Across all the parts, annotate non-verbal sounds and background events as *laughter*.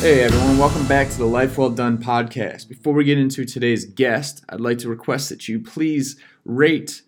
Hey everyone, welcome back to the Life Well Done podcast. Before we get into today's guest, I'd like to request that you please rate,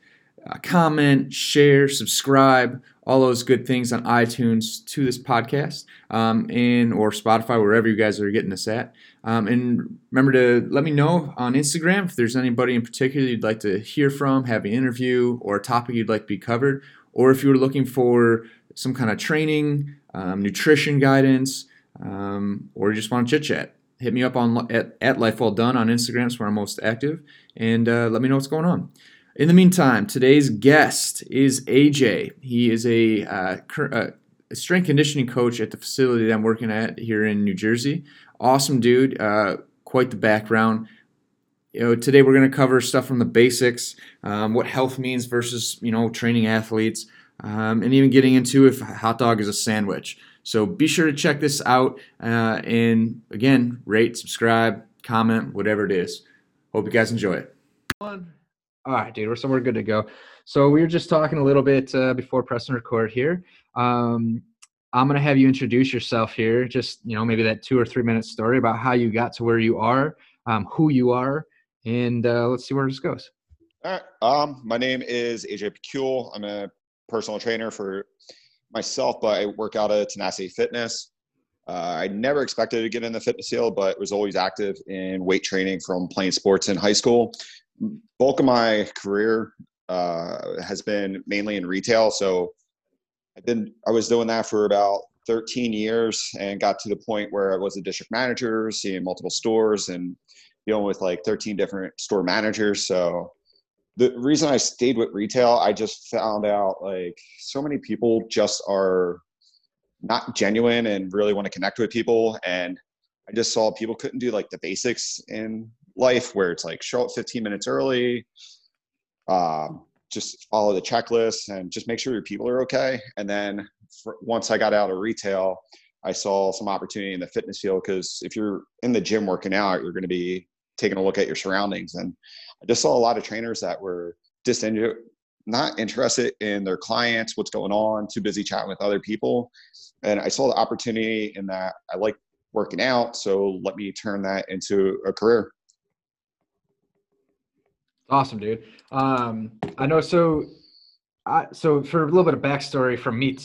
uh, comment, share, subscribe, all those good things on iTunes to this podcast, um, and or Spotify, wherever you guys are getting this at. Um, and remember to let me know on Instagram if there's anybody in particular you'd like to hear from, have an interview, or a topic you'd like to be covered, or if you're looking for some kind of training, um, nutrition guidance um, or you just want to chit chat, hit me up on at, at Life Well Done on Instagram. It's where I'm most active, and uh, let me know what's going on. In the meantime, today's guest is AJ. He is a, uh, uh, strength conditioning coach at the facility that I'm working at here in New Jersey. Awesome dude, uh, quite the background. You know, today we're going to cover stuff from the basics, um, what health means versus you know training athletes, um, and even getting into if a hot dog is a sandwich. So be sure to check this out. Uh, and again, rate, subscribe, comment, whatever it is. Hope you guys enjoy it. All right, dude, we're somewhere good to go. So we were just talking a little bit uh, before pressing record here. Um, I'm gonna have you introduce yourself here. Just you know, maybe that two or three minute story about how you got to where you are, um, who you are, and uh, let's see where this goes. All right. Um, my name is AJ Pecule. I'm a personal trainer for myself, but I work out at Tenacity Fitness. Uh, I never expected to get in the fitness field, but was always active in weight training from playing sports in high school. Bulk of my career uh, has been mainly in retail, so I've been I was doing that for about 13 years, and got to the point where I was a district manager, seeing multiple stores, and dealing with like 13 different store managers. So the reason I stayed with retail, I just found out like so many people just are not genuine and really want to connect with people. And I just saw people couldn't do like the basics in life where it's like show up 15 minutes early, um, just follow the checklist and just make sure your people are okay. And then for, once I got out of retail, I saw some opportunity in the fitness field because if you're in the gym working out, you're going to be taking a look at your surroundings. And I just saw a lot of trainers that were disinterested, not interested in their clients, what's going on, too busy chatting with other people. And I saw the opportunity in that I like working out, so let me turn that into a career. Awesome, dude. Um, I know. So, I, so for a little bit of backstory from me,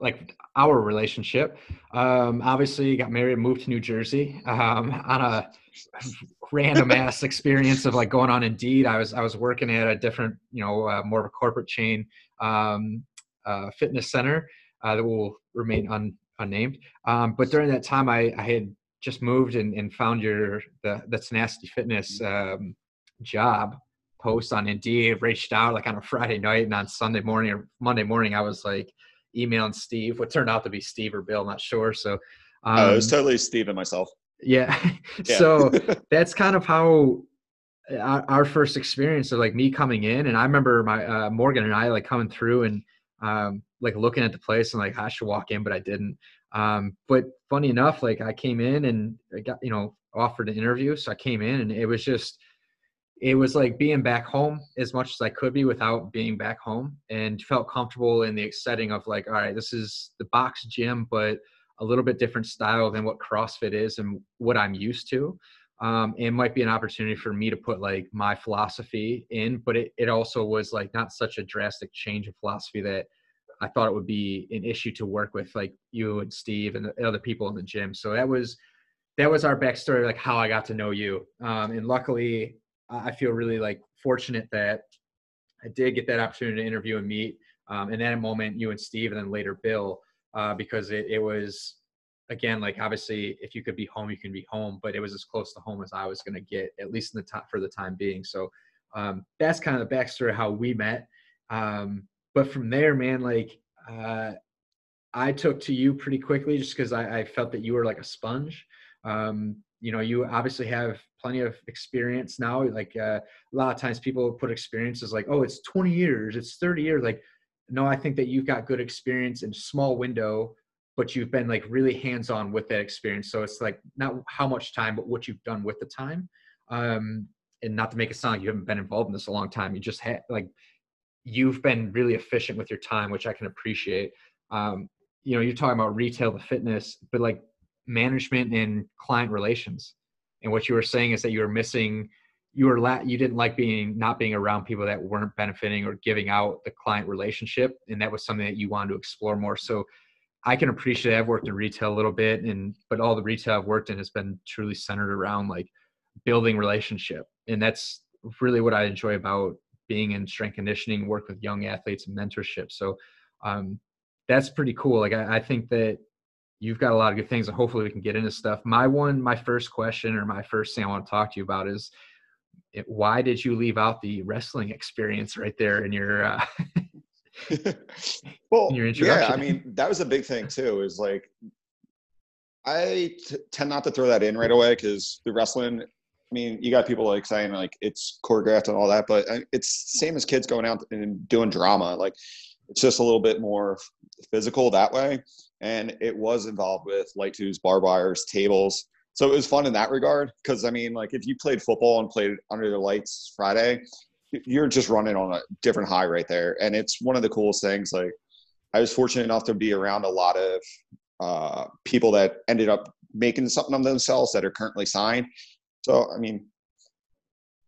like our relationship, um, obviously got married, moved to New Jersey um, on a *laughs* random ass experience of like going on Indeed. I was I was working at a different, you know, uh, more of a corporate chain um, uh, fitness center uh, that will remain un, unnamed. Um, but during that time, I, I had just moved and, and found your the the tenacity fitness um, job post on Indeed. Reached out like on a Friday night and on Sunday morning or Monday morning, I was like emailing Steve. What turned out to be Steve or Bill, not sure. So. Um, oh, it was totally Steve and myself. Yeah. *laughs* yeah. so *laughs* that's kind of how our, our, first experience of like me coming in. And I remember my uh, Morgan and I like coming through and um, like looking at the place and like I should walk in, but I didn't. Um, but funny enough, like I came in and I got, you know, offered an interview. So I came in and it was just, it was like being back home as much as I could be without being back home and felt comfortable in the setting of like, all right, this is the box gym, but a little bit different style than what CrossFit is and what I'm used to. Um, it might be an opportunity for me to put like my philosophy in, but it, it also was like not such a drastic change of philosophy that I thought it would be an issue to work with like you and Steve and the other people in the gym. So that was that was our backstory, like how I got to know you. Um, and luckily, I feel really like fortunate that I did get that opportunity to interview and meet. Um, and that moment, you and Steve, and then later Bill, uh, because it, it was again like obviously if you could be home you can be home but it was as close to home as i was going to get at least in the top for the time being. So um, that's kind of the backstory of how we met. Um, but from there man like uh, i took to you pretty quickly just because I, I, felt that you were like a sponge. Um, you know you obviously have plenty of experience now like uh, a lot of times people put experiences like oh it's 20 years it's 30 years like no, I think that you've got good experience in small window, but you've been like really hands on with that experience. So it's like not how much time, but what you've done with the time. Um, and not to make it sound like you haven't been involved in this a long time. You just had like you've been really efficient with your time, which I can appreciate. Um, you know, you're talking about retail to fitness, but like management and client relations. And what you were saying is that you were missing you were la- you didn't like being not being around people that weren't benefiting or giving out the client relationship and that was something that you wanted to explore more. So i can appreciate i've worked in retail a little bit and but all the retail i've worked in has been truly centered around like building relationship and that's really what i enjoy about being in strength conditioning work with young athletes and mentorship. So um, that's pretty cool. Like I, I think that you've got a lot of good things and hopefully we can get into stuff. My one my first question or my first thing i want to talk to you about is it, why did you leave out the wrestling experience right there in your uh, *laughs* well in your yeah i mean that was a big thing too is like I t- tend not to throw that in right away because the wrestling i mean you got people like saying like it's choreographed and all that but uh, it's same as kids going out and doing drama like it's just a little bit more physical that way. And it was involved with light tubes, barbed wires tables so it was fun in that regard because I mean, like if you played football and played under the lights Friday, you're just running on a different high right there, and it's one of the coolest things. Like I was fortunate enough to be around a lot of uh, people that ended up making something of themselves that are currently signed. So I mean,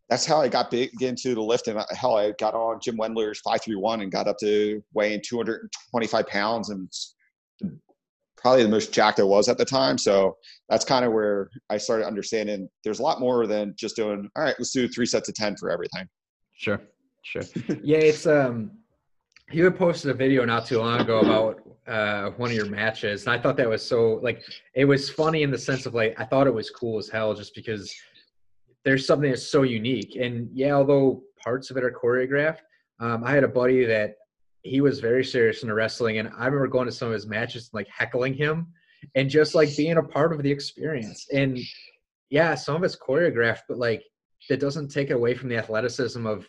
that's how I got big into the lift. And hell, I got on Jim Wendler's 531 and got up to weighing 225 pounds and probably the most jacked I was at the time. So that's kind of where I started understanding there's a lot more than just doing, all right, let's do three sets of 10 for everything. Sure. Sure. *laughs* yeah. It's, um, you had posted a video not too long ago about uh, one of your matches. And I thought that was so like, it was funny in the sense of like, I thought it was cool as hell just because there's something that's so unique. And yeah, although parts of it are choreographed, um, I had a buddy that he was very serious in wrestling and i remember going to some of his matches like heckling him and just like being a part of the experience. And yeah some of it's choreographed but like that doesn't take away from the athleticism of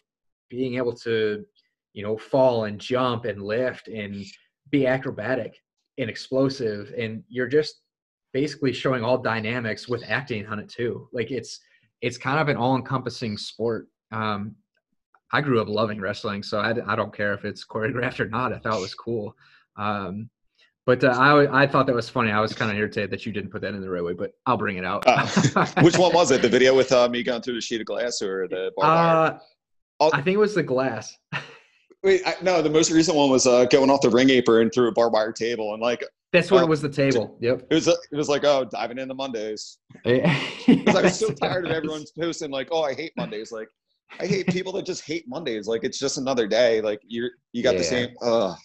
being able to you know fall and jump and lift and be acrobatic and explosive. And you're just basically showing all dynamics with acting on it too. Like it's it's kind of an all-encompassing sport. Um, I grew up loving wrestling, so I, I don't care if it's choreographed or not. I thought it was cool. Um, but uh, I I thought that was funny. I was kind of irritated that you didn't put that in the right way, but I'll bring it out. uh, *laughs* which one was it? The video with uh, me going through the sheet of glass or the bar uh, I think it was the glass. Wait, I, no, the most recent one was uh, going off the ring apron through a barbed wire table and like. That's what it was. The table. Yep. It was. It was like oh, diving into Mondays. *laughs* Because *laughs* I was so tired of everyone posting like, oh, I hate Mondays. Like, I hate people that just hate Mondays. Like it's just another day. Like you're you got yeah. the same. Ugh.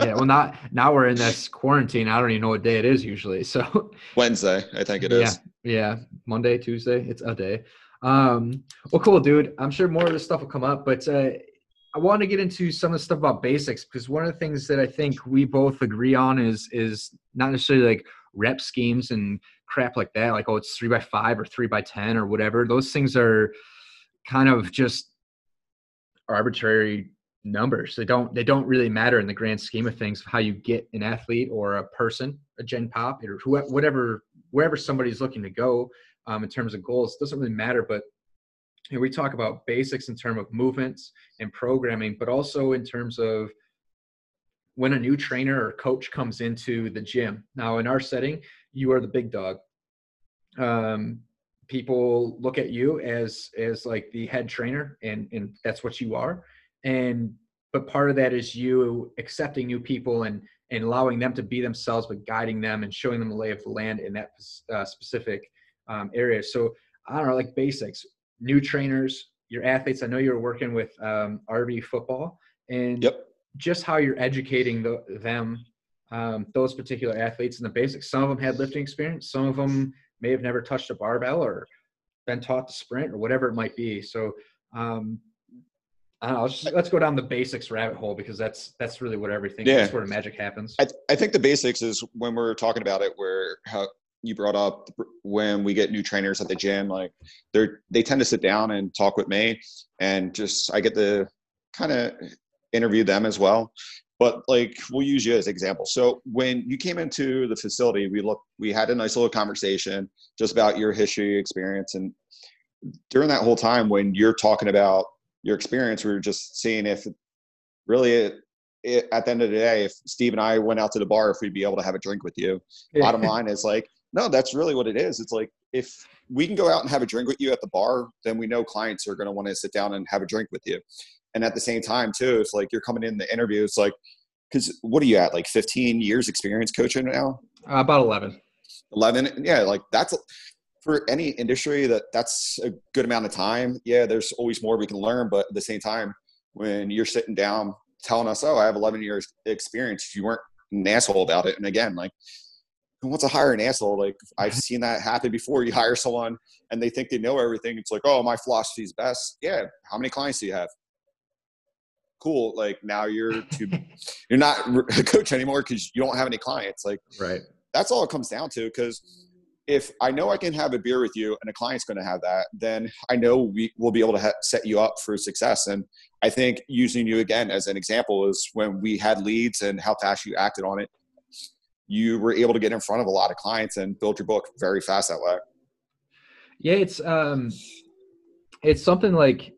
yeah, well, not now we're in this quarantine. I don't even know what day it is usually. So *laughs* Wednesday, I think it is. Yeah, yeah, Monday, Tuesday, it's a day. Um, well, cool, dude. I'm sure more of this stuff will come up, but uh, I want to get into some of the stuff about basics because one of the things that I think we both agree on is is not necessarily like rep schemes and crap like that. Like, oh, it's three by five or three by ten or whatever. Those things are kind of just arbitrary numbers. They don't they don't really matter in the grand scheme of things how you get an athlete or a person, a gen pop, or whoever, whatever wherever somebody's looking to go um, in terms of goals. Doesn't really matter, but you know, we talk about basics in terms of movements and programming, but also in terms of when a new trainer or coach comes into the gym. Now, in our setting, you are the big dog. Um, people look at you as as like the head trainer and and that's what you are. And but part of that is you accepting new people and and allowing them to be themselves but guiding them and showing them the lay of the land in that uh, specific um, area. So i don't know like basics new trainers your athletes. I know you're working with um, rv football and yep. just how you're educating the, them um, those particular athletes in the basics. Some of them had lifting experience some of them may have never touched a barbell or been taught to sprint or whatever it might be. So um, I don't know, let's, just, let's go down the basics rabbit hole because that's that's really what everything yeah. sort of magic happens. I, I think the basics is when we're talking about it, where how you brought up when we get new trainers at the gym, like they're they tend to sit down and talk with me, and just I get to kind of interview them as well but like we'll use you as example so when you came into the facility we looked we had a nice little conversation just about your history experience and during that whole time when you're talking about your experience we were just seeing if really it, it, at the end of the day if steve and i went out to the bar if we'd be able to have a drink with you bottom line is like no, that's really what it is. It's like if we can go out and have a drink with you at the bar, then we know clients are going to want to sit down and have a drink with you. And at the same time, too, it's like you're coming in the interview. It's like, because what are you at? Like 15 years experience coaching now? Uh, about 11. 11. Yeah, like that's for any industry that that's a good amount of time. Yeah, there's always more we can learn, but at the same time, when you're sitting down telling us, "Oh, I have 11 years experience," you weren't an asshole about it. And again, like who wants to hire an asshole? Like I've seen that happen before. You hire someone and they think they know everything. It's like, oh, my philosophy is best. Yeah. How many clients do you have? Cool. Like now you're *laughs* to, you're not a coach anymore because you don't have any clients. Like right. That's all it comes down to. Because if I know I can have a beer with you and a client's going to have that, then I know we will be able to ha- set you up for success. And I think using you again as an example is when we had leads and how fast you acted on it you were able to get in front of a lot of clients and build your book very fast that way. Yeah, it's um, it's something like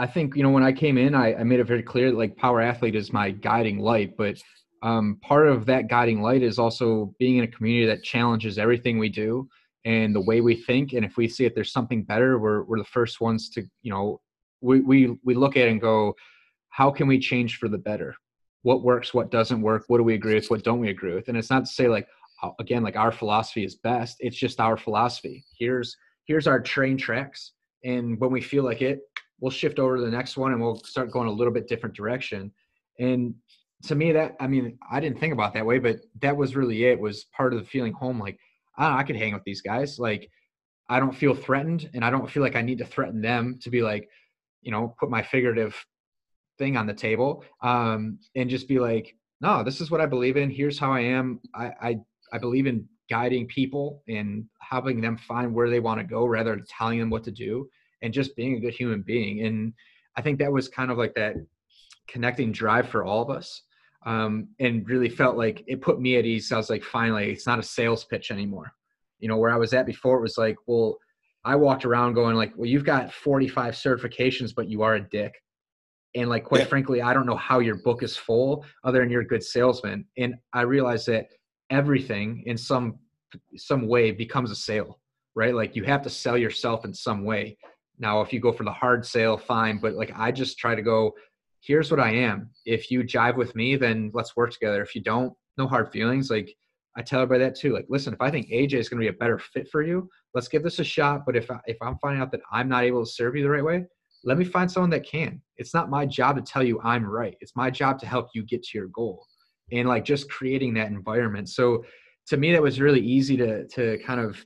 I think you know when I came in, I, I made it very clear that like power athlete is my guiding light, but um, part of that guiding light is also being in a community that challenges everything we do and the way we think. And if we see that there's something better, we're we're the first ones to you know we we we look at and go, how can we change for the better? what works, what doesn't work, what do we agree with, what don't we agree with. And it's not to say like uh, again like our philosophy is best. It's just our philosophy. Here's here's our train tracks, and when we feel like it, we'll shift over to the next one and we'll start going a little bit different direction. And to me, that I mean, I didn't think about that way, but that was really it. Was part of the feeling home. Like I, I could hang with these guys. Like I don't feel threatened, and I don't feel like I need to threaten them to be like, you know, put my figurative thing on the table um, and just be like, no, this is what I believe in. Here's how I am. I, I, I believe in guiding people and helping them find where they want to go rather than telling them what to do and just being a good human being. And I think that was kind of like that connecting drive for all of us. Um, and really felt like it put me at ease. I was like, finally, it's not a sales pitch anymore. You know, where I was at before, it was like, well, I walked around going like, well, you've got 45 certifications, but you are a dick and like quite yeah. frankly i don't know how your book is full other than you're a good salesman and i realized that everything in some some way becomes a sale right like you have to sell yourself in some way now if you go for the hard sale fine but like i just try to go here's what i am if you jive with me then let's work together if you don't no hard feelings like i tell everybody that too like listen if i think aj is going to be a better fit for you let's give this a shot but if if i'm finding out that i'm not able to serve you the right way let me find someone that can. It's not my job to tell you I'm right. It's my job to help you get to your goal and like just creating that environment. So to me, that was really easy to, to kind of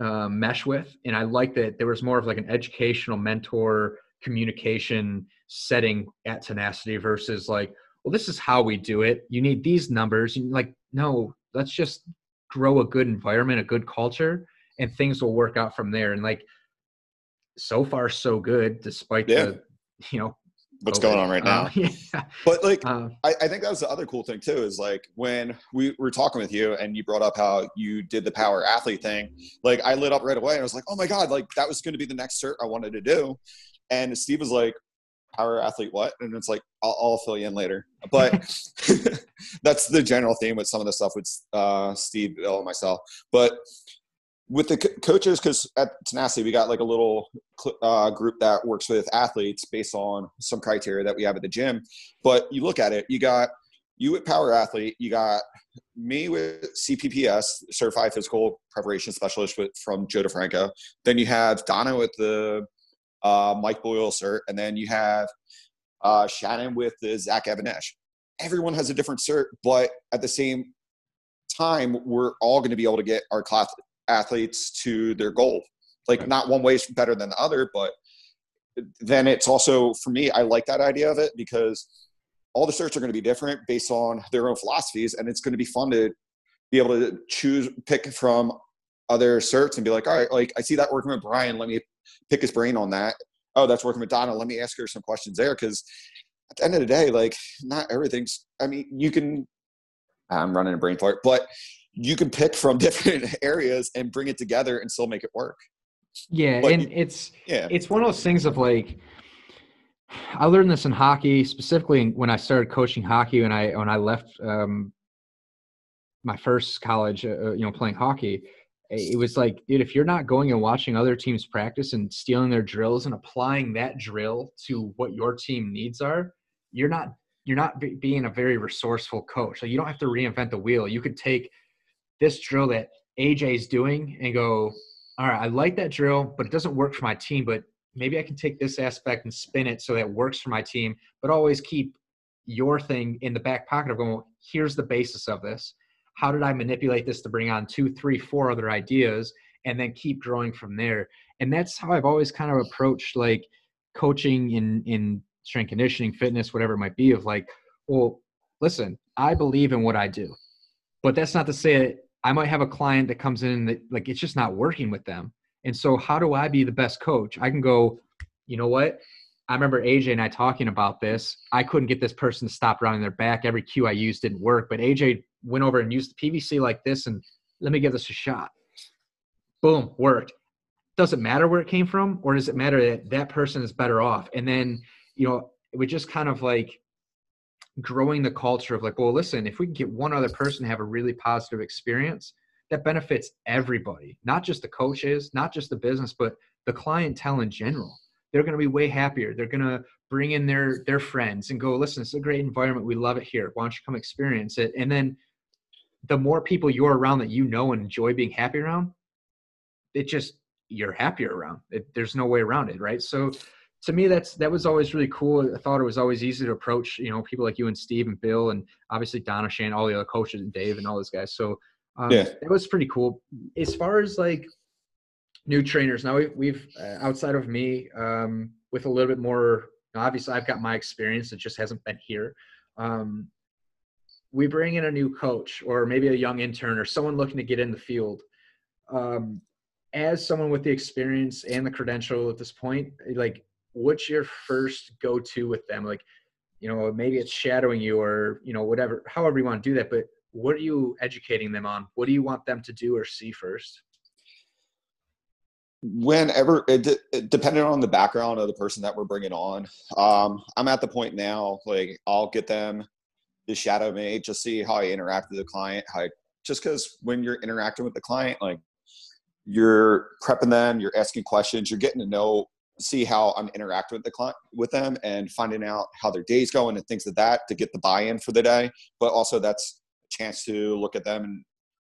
uh, mesh with. And I like that there was more of like an educational mentor communication setting at tenacity versus like, well, this is how we do it. You need these numbers. And like, no, let's just grow a good environment, a good culture, and things will work out from there. And like, so far so good despite yeah. the you know what's COVID. going on right now. Uh, *laughs* yeah. But like, uh, I, I, think that was the other cool thing too. Is like when we were talking with you and you brought up how you did the power athlete thing. Like I lit up right away and I was like, oh my god, like that was going to be the next cert I wanted to do. And Steve was like, power athlete, what? And it's like, I'll, I'll fill you in later. But *laughs* that's the general theme with some of the stuff with uh, Steve, Bill, and myself. But with the co- coaches because at tenacity we got like a little uh, group that works with athletes based on some criteria that we have at the gym. But you look at it you got you with power athlete you got me with cpps certified physical preparation specialist with, from joe defranco. Then you have donna with the uh, mike boyle cert and then you have uh, shannon with the zach even-esh everyone has a different cert but at the same time we're all going to be able to get our class athletes to their goal. Like right. not one way is better than the other, but then it's also for me, I like that idea of it because all the certs are going to be different based on their own philosophies, and it's going to be fun to be able to choose pick from other certs and be like, all right, like I see that working with Brian, let me pick his brain on that. Oh, that's working with Donna. Let me ask her some questions there because at the end of the day, like not everything's. I mean, you can. I'm running a brain fart, but you can pick from *laughs* different areas and bring it together and still make it work. Yeah, but and you, it's yeah. it's one of those things of like I learned this in hockey specifically when I started coaching hockey when I when I left um, my first college, uh, uh, you know, playing hockey, it was like, dude, if you're not going and watching other teams practice and stealing their drills and applying that drill to what your team needs are, you're not you're not be, being a very resourceful coach. So you don't have to reinvent the wheel. You could take this drill that AJ is doing and go, all right, I like that drill, but it doesn't work for my team. But maybe I can take this aspect and spin it so that it works for my team, but always keep your thing in the back pocket of going, well, here's the basis of this. How did I manipulate this to bring on two, three, four other ideas and then keep growing from there? And that's how I've always kind of approached like coaching in in strength conditioning, fitness, whatever it might be, of like, well, listen, I believe in what I do. But that's not to say I might have a client that comes in that like it's just not working with them. And so how do I be the best coach? I can go, you know what? I remember AJ and I talking about this. I couldn't get this person to stop rounding their back. Every cue I used didn't work, but AJ went over and used the PVC like this and let me give this a shot. Boom, worked. Does it matter where it came from, or does it matter that that person is better off? And then, you know, it would just kind of like growing the culture of like, well, listen, if we can get one other person to have a really positive experience, that benefits everybody, not just the coaches, not just the business, but the clientele in general. They're going to be way happier. They're going to bring in their their friends and go, listen, it's a great environment. We love it here. Why don't you come experience it? And then the more people you're around that you know and enjoy being happy around, it just you're happier around. It, there's no way around it, right? So to me that's that was always really cool. I thought it was always easy to approach you know people like you and steve and bill and obviously donna shane all the other coaches and dave and all those guys. So um, yeah. it was pretty cool. As far as like new trainers now we've, we've uh, outside of me um, with a little bit more obviously i've got my experience it just hasn't been here. Um, we bring in a new coach or maybe a young intern or someone looking to get in the field. Um, as someone with the experience and the credential at this point like what's your first go to with them? Like, you know, maybe it's shadowing you or, you know, whatever, however you want to do that. But what are you educating them on? What do you want them to do or see first? Whenever, it, it, depending on the background of the person that we're bringing on, um, I'm at the point now, like, I'll get them to shadow me, just see how I interact with the client. How I, just because when you're interacting with the client, like, you're prepping them, you're asking questions, you're getting to know see how I'm interacting with the client with them and finding out how their day's going and things like that to get the buy-in for the day. But also that's a chance to look at them and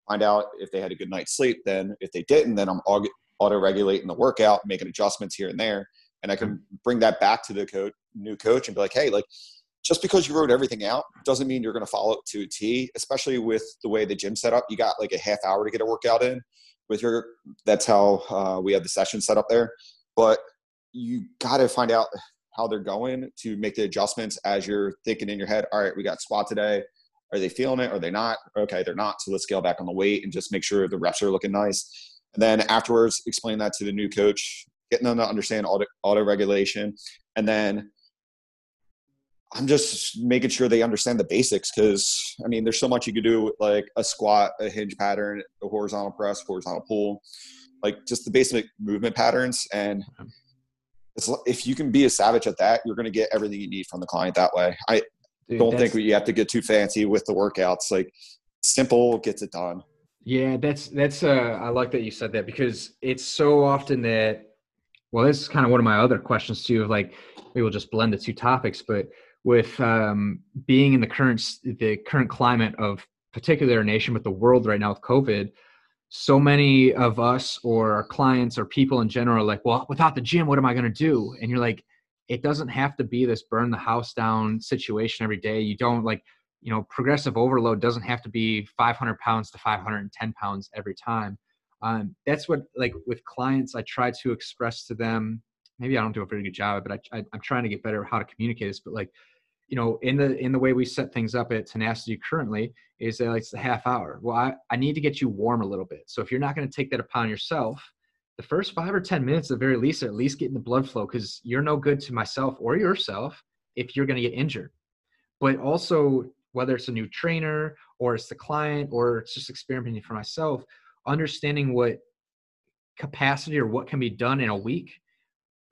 find out if they had a good night's sleep. Then if they didn't, then I'm auto regulating the workout, making adjustments here and there. And I can bring that back to the coach, new coach and be like, hey, like just because you wrote everything out doesn't mean you're going to follow it to a T, especially with the way the gym set up. You got like a half hour to get a workout in with your, that's how uh, we have the session set up there. But you got to find out how they're going to make the adjustments as you're thinking in your head. All right, we got squat today. Are they feeling it? Are they not? Okay, they're not. So let's scale back on the weight and just make sure the reps are looking nice. And then afterwards, explain that to the new coach, getting them to understand auto, auto regulation. And then I'm just making sure they understand the basics because I mean, there's so much you could do with like a squat, a hinge pattern, a horizontal press, horizontal pull, like just the basic movement patterns. And if you can be a savage at that, you're going to get everything you need from the client that way. I Dude, don't think you have to get too fancy with the workouts. Like simple gets it done. Yeah, that's that's uh I like that you said that because it's so often that well, this is kind of one of my other questions too of like we will just blend the two topics, but with um being in the current the current climate of particular nation with the world right now with COVID, so many of us or our clients or people in general are like well without the gym what am i going to do? And you're like it doesn't have to be this burn the house down situation every day. You don't like you know progressive overload doesn't have to be 500 pounds to 510 pounds every time. Um, that's what like with clients i try to express to them maybe i don't do a very good job but I, I, i'm trying to get better at how to communicate this but like you know, in the in the way we set things up at Tenacity currently is that it's the half hour. Well, I, I need to get you warm a little bit. So if you're not going to take that upon yourself, the first five or ten minutes, at the very least, at least getting the blood flow, because you're no good to myself or yourself if you're going to get injured. But also, whether it's a new trainer or it's the client or it's just experimenting for myself, understanding what capacity or what can be done in a week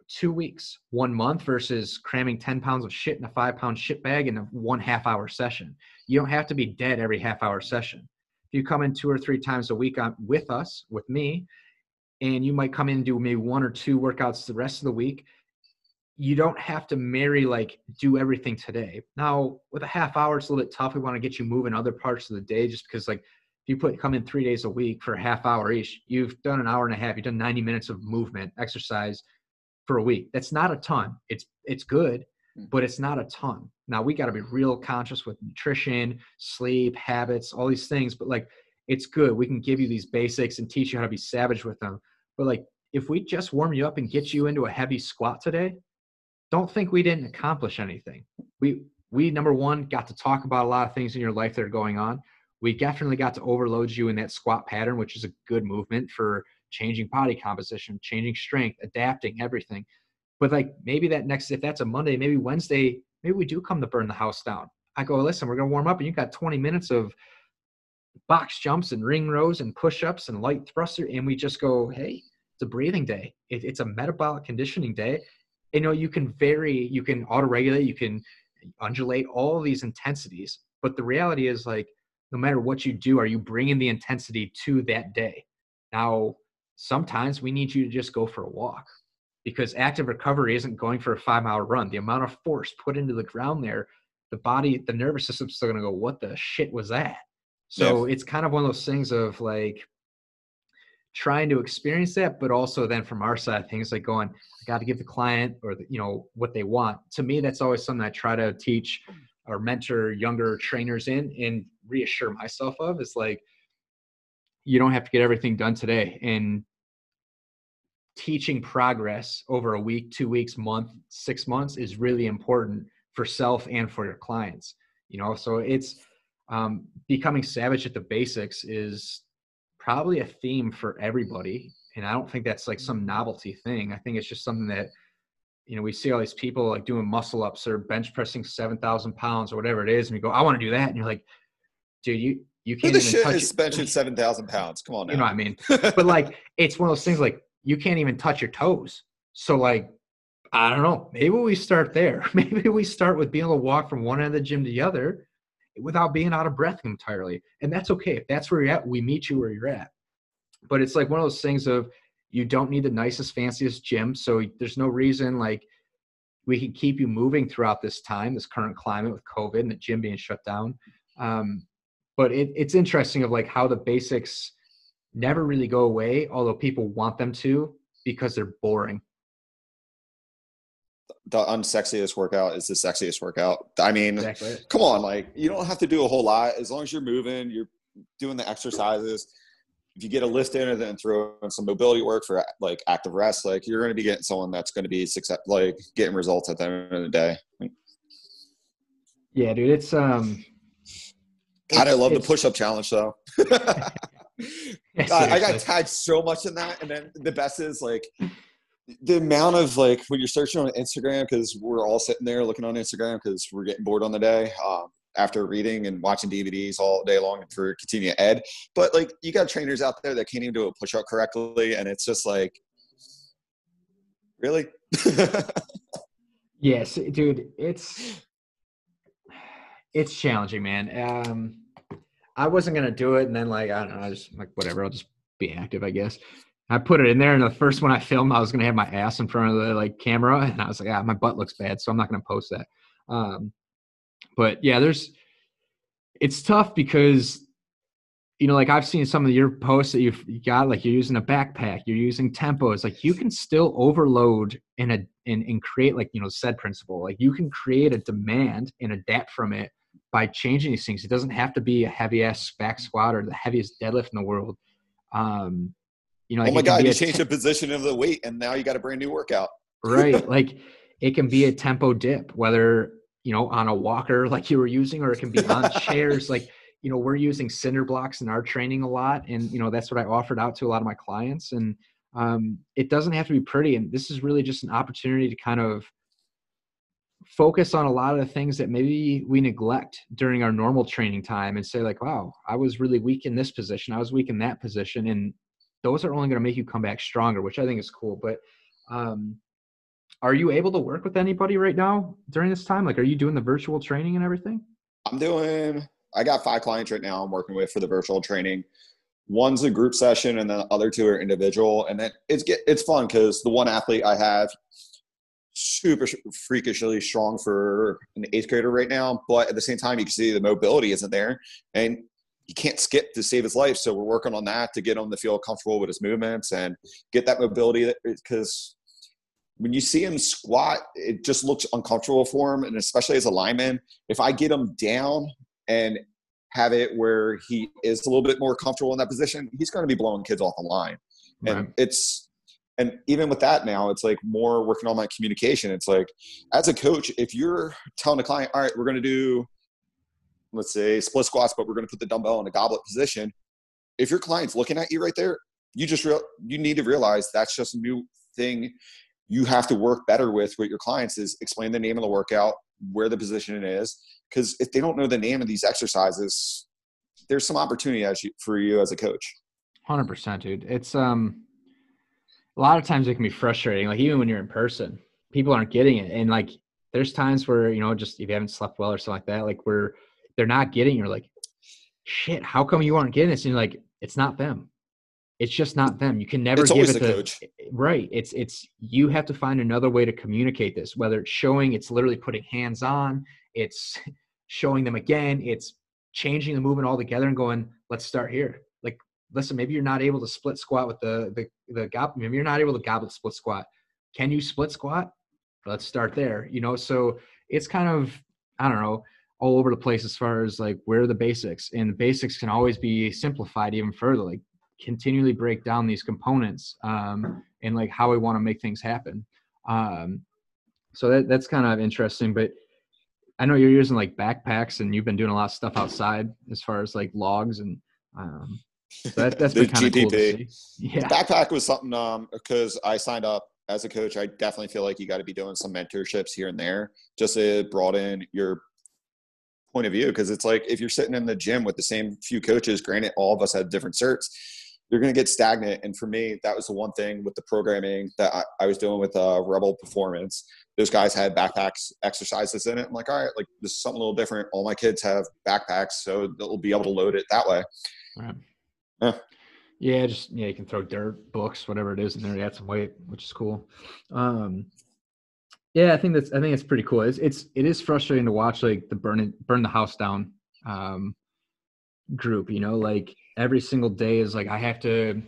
two weeks, one month versus cramming 10 pounds of shit in a five pound shit bag in a one half hour session. You don't have to be dead every half hour session. If you come in two or three times a week on, with us, with me, and you might come in and do maybe one or two workouts the rest of the week, you don't have to marry like do everything today. Now with a half hour, it's a little bit tough. We want to get you moving other parts of the day just because like if you put come in three days a week for a half hour each, you've done an hour and a half, you've done 90 minutes of movement, exercise for a week. That's not a ton. It's it's good, hmm. but it's not a ton. Now we got to be real conscious with nutrition, sleep, habits, all these things. But like, it's good. We can give you these basics and teach you how to be savage with them. But like, if we just warm you up and get you into a heavy squat today, don't think we didn't accomplish anything. We we number one got to talk about a lot of things in your life that are going on. We definitely got to overload you in that squat pattern, which is a good movement for changing body composition, changing strength, adapting everything. But like maybe that next, if that's a Monday, maybe Wednesday, maybe we do come to burn the house down. I go, listen, we're gonna warm up, and you've got 20 minutes of box jumps and ring rows and push-ups and light thruster, and we just go, hey, it's a breathing day. It, it's a metabolic conditioning day. You know, you can vary, you can auto-regulate, you can undulate all these intensities. But the reality is, like, no matter what you do, are you bringing the intensity to that day? Now, sometimes we need you to just go for a walk because active recovery isn't going for a five mile run. The amount of force put into the ground there, the body, the nervous system's still going to go, what the shit was that? So yeah. it's kind of one of those things of like trying to experience that, but also then from our side, things like going, I got to give the client or the, you know what they want. To me, that's always something I try to teach or mentor younger trainers in and reassure myself of. Is like you don't have to get everything done today, and teaching progress over a week, two weeks, month, six months is really important for self and for your clients. You know, so it's um, becoming savage at the basics is probably a theme for everybody. And I don't think that's like some novelty thing. I think it's just something that, you know, we see all these people like doing muscle ups or bench pressing 7,000 pounds or whatever it is. And we go, I want to do that. And you're like, dude, you, you can't Who the even shit touch is benching 7,000 pounds. Come on now. You know what I mean? *laughs* but like, it's one of those things like you can't even touch your toes. So like, I don't know. Maybe we start there. *laughs* Maybe we start with being able to walk from one end of the gym to the other without being out of breath entirely. And that's okay. If that's where you're at, we meet you where you're at. But it's like one of those things of you don't need the nicest, fanciest gym. So there's no reason like we can keep you moving throughout this time, this current climate with COVID and the gym being shut down. Um, but it, it's interesting of like how the basics never really go away, although people want them to because they're boring. The unsexiest workout is the sexiest workout. I mean, exactly. come on, like you don't have to do a whole lot as long as you're moving, you're doing the exercises. If you get a lift in and then throw in some mobility work for like active rest, like you're going to be getting someone that's going to be success, like getting results at the end of the day. Yeah, dude, it's um. God, I love the push-up challenge though. *laughs* God, I got tagged so much in that, and then the best is like the amount of like when you're searching on Instagram because we're all sitting there looking on Instagram because we're getting bored on the day um, after reading and watching DVDs all day long for continuing ed. But like you got trainers out there that can't even do a push up correctly, and it's just like, really? *laughs* yes, dude. It's it's challenging, man. Um, I wasn't gonna do it, and then like I don't know, I just like whatever. I'll just be active, I guess. I put it in there, and the first one I filmed, I was gonna have my ass in front of the like camera, and I was like, ah, my butt looks bad, so I'm not gonna post that. Um, but yeah, there's it's tough because you know, like I've seen some of your posts that you've got, like you're using a backpack, you're using tempos, like you can still overload and a and, and create like you know SAID principle, like you can create a demand and adapt from it by changing these things. It doesn't have to be a heavy ass back squat or the heaviest deadlift in the world. Um, you know, like oh my god, you changed the position of the weight, and now you got a brand new workout. *laughs* right, *laughs* like it can be a tempo dip, whether you know on a walker *laughs* like you were using, or it can be on chairs. Like you know, we're using cinder blocks in our training a lot, and you know that's what I offered out to a lot of my clients. And um, it doesn't have to be pretty, and this is really just an opportunity to kind of focus on a lot of the things that maybe we neglect during our normal training time and say like wow i was really weak in this position i was weak in that position and those are only going to make you come back stronger which i think is cool but um, are you able to work with anybody right now during this time like are you doing the virtual training and everything i'm doing I got five clients right now I'm working with for the virtual training. One's a group session, and the other two are individual. And then it's it's fun because the one athlete I have super freakishly strong for an eighth grader right now, but at the same time, you can see the mobility isn't there, and he can't skip to save his life. So we're working on that to get him to feel comfortable with his movements and get that mobility because when you see him squat, it just looks uncomfortable for him. And especially as a lineman, if I get him down and have it where he is a little bit more comfortable in that position, he's going to be blowing kids off the line. Right. And it's, and even with that now, it's like more working on my communication. It's like, as a coach, if you're telling a client, all right, we're going to do let's say split squats, but we're going to put the dumbbell in a goblet position. If your client's looking at you right there, you just real you need to realize that's just a new thing you have to work better with with your clients is explain the name of the workout, where the position is, because if they don't know the name of these exercises, there's some opportunity as you, for you as a coach. Hundred percent, dude. It's um, a lot of times it can be frustrating. Like even when you're in person, people aren't getting it, and like there's times where you know just if you haven't slept well or something like that, like we're they're not getting you're like shit how come you aren't getting this? And you're like it's not them. It's just not them. You can never it's give it the, coach. right. It's it's you have to find another way to communicate this whether it's showing it's literally putting hands on it's *laughs* showing them again it's changing the movement altogether and going let's start here listen maybe you're not able to split squat with the the, the goblet maybe you're not able to goblet split squat. Can you split squat? Let's start there you know? So it's kind of i don't know all over the place as far as like where are the basics and the basics can always be simplified even further like continually break down these components um, and like how we want to make things happen. Um, so that, that's kind of interesting but i know you're using like backpacks and you've been doing a lot of stuff outside as far as like logs and um, so that, that's been kind of cool to see. yeah backpack was something um because i signed up as a coach i definitely feel like you got to be doing some mentorships here and there just to broaden your point of view because it's like if you're sitting in the gym with the same few coaches, granted, all of us have different certs, you're going to get stagnant. And for me, that was the one thing with the programming that I, I was doing with uh, Rebel Performance. Those guys had backpacks exercises in it. I'm like, all right, like this is something a little different. All my kids have backpacks, so they'll be able to load it that way. Right. Yeah. Yeah, just yeah, you can throw dirt, books, whatever it is in there. You add some weight, which is cool. Um, yeah, I think that's I think it's pretty cool. It's it's it is frustrating to watch like the burn it, burn the house down um group, you know, like every single day is like I have to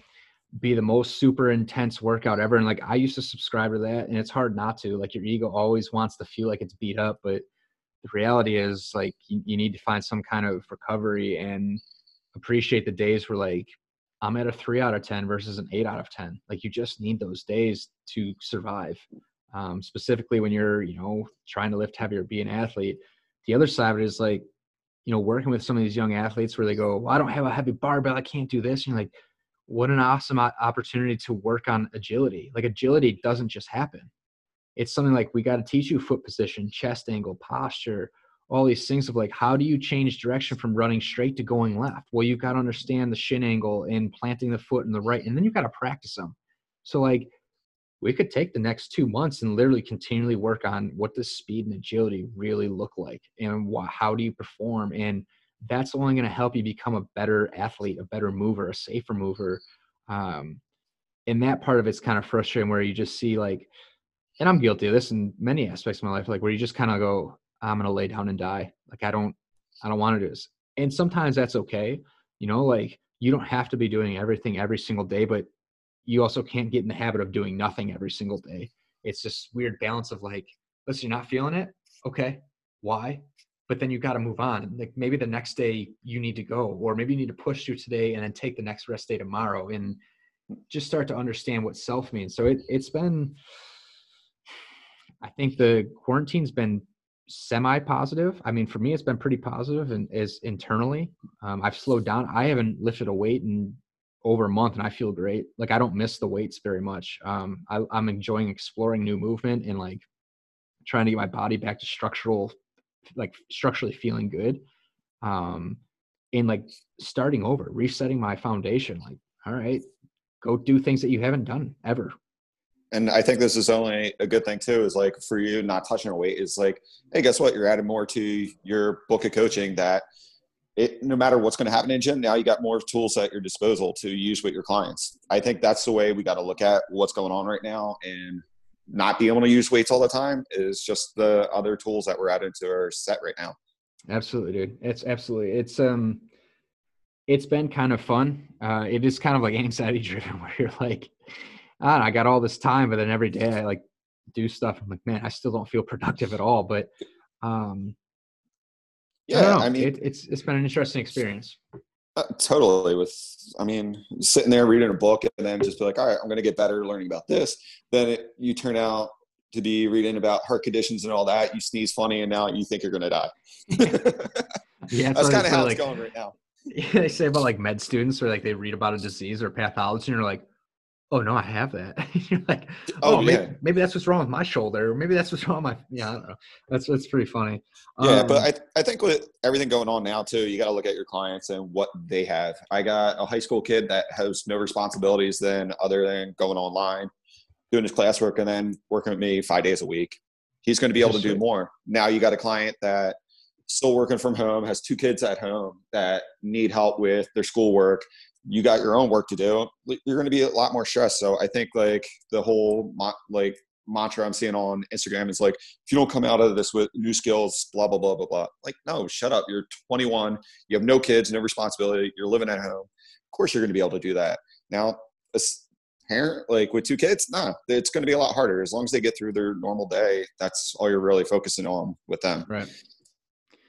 be the most super intense workout ever and like I used to subscribe to that and it's hard not to. Like your ego always wants to feel like it's beat up, but the reality is like you, you need to find some kind of recovery and appreciate the days where like I'm at a 3 out of 10 versus an 8 out of 10. Like you just need those days to survive. Um, specifically when you're you know trying to lift heavier be an athlete. The other side of it is like you know working with some of these young athletes where they go well i don't have a heavy barbell i can't do this. And you're like what an awesome opportunity to work on agility. Like agility doesn't just happen. It's something like we got to teach you foot position chest angle posture all these things of like how do you change direction from running straight to going left? Well you've got to understand the shin angle and planting the foot in the right and then you've got to practice them so like we could take the next two months and literally continually work on what does speed and agility really look like and wh- how do you perform? And that's only going to help you become a better athlete a better mover a safer mover. Um, and that part of it's kind of frustrating where you just see like and i'm guilty of this in many aspects of my life like where you just kind of go i'm to lay down and die like i don't i don't want to do this and sometimes that's okay you know like you don't have to be doing everything every single day but you also can't get in the habit of doing nothing every single day. It's this weird balance of like, listen, you're not feeling it. Okay. Why? But then you got to move on. Like maybe the next day you need to go, or maybe you need to push through today and then take the next rest day tomorrow and just start to understand what self means. So it, it's been, I think the quarantine's been semi positive. I mean, for me, it's been pretty positive and is internally. Um, I've slowed down. I haven't lifted a weight in over a month and I feel great. Like I don't miss the weights very much. Um, I, I'm enjoying exploring new movement and like trying to get my body back to structural, like structurally feeling good. Um, and like starting over, resetting my foundation. Like, all right, go do things that you haven't done ever. And I think this is only a good thing too. Is like for you not touching a weight is like, hey, guess what? You're adding more to your book of coaching that it, no matter what's going to happen in gym, now you got more tools at your disposal to use with your clients. I think that's the way we got to look at what's going on right now. And not being able to use weights all the time is just the other tools that we're adding to our set right now. Absolutely, dude. It's absolutely. It's um, it's been kind of fun. Uh, it is kind of like *laughs* anxiety driven, where you're like, I, know, I got all this time, but then every day I like do stuff. I'm like, man, I still don't feel productive at all. But um, yeah, I, I mean, it, it's it's been an interesting experience. Uh, totally. With I mean, sitting there reading a book and then just be like, all right, I'm going to get better learning about this. Then it, you turn out to be reading about heart conditions and all that. You sneeze funny, and now you think you're going to die. *laughs* yeah, *laughs* that's kind of how like, it's going right now. Yeah, *laughs* they say about like med students, or like they read about a disease or pathology, and you're like, oh no, I have that. *laughs* You're like, oh, oh maybe, yeah. maybe that's what's wrong with my shoulder. Maybe that's what's wrong with my, yeah, I don't know. That's, that's pretty funny. Yeah. Um, but I, I think with everything going on now too, you got to look at your clients and what they have. I got a high school kid that has no responsibilities then other than going online, doing his classwork and then working with me five days a week. He's going to be able to do more. Now you got a client that still working from home, has two kids at home that need help with their schoolwork you got your own work to do you're going to be a lot more stressed. So i think like the whole like mantra i'm seeing on instagram is like if you don't come out of this with new skills blah blah blah blah blah. Like no shut up. You're 21 you have no kids no responsibility you're living at home. Of course you're going to be able to do that. Now a parent like with two kids nah it's going to be a lot harder. As long as they get through their normal day that's all you're really focusing on with them. Right.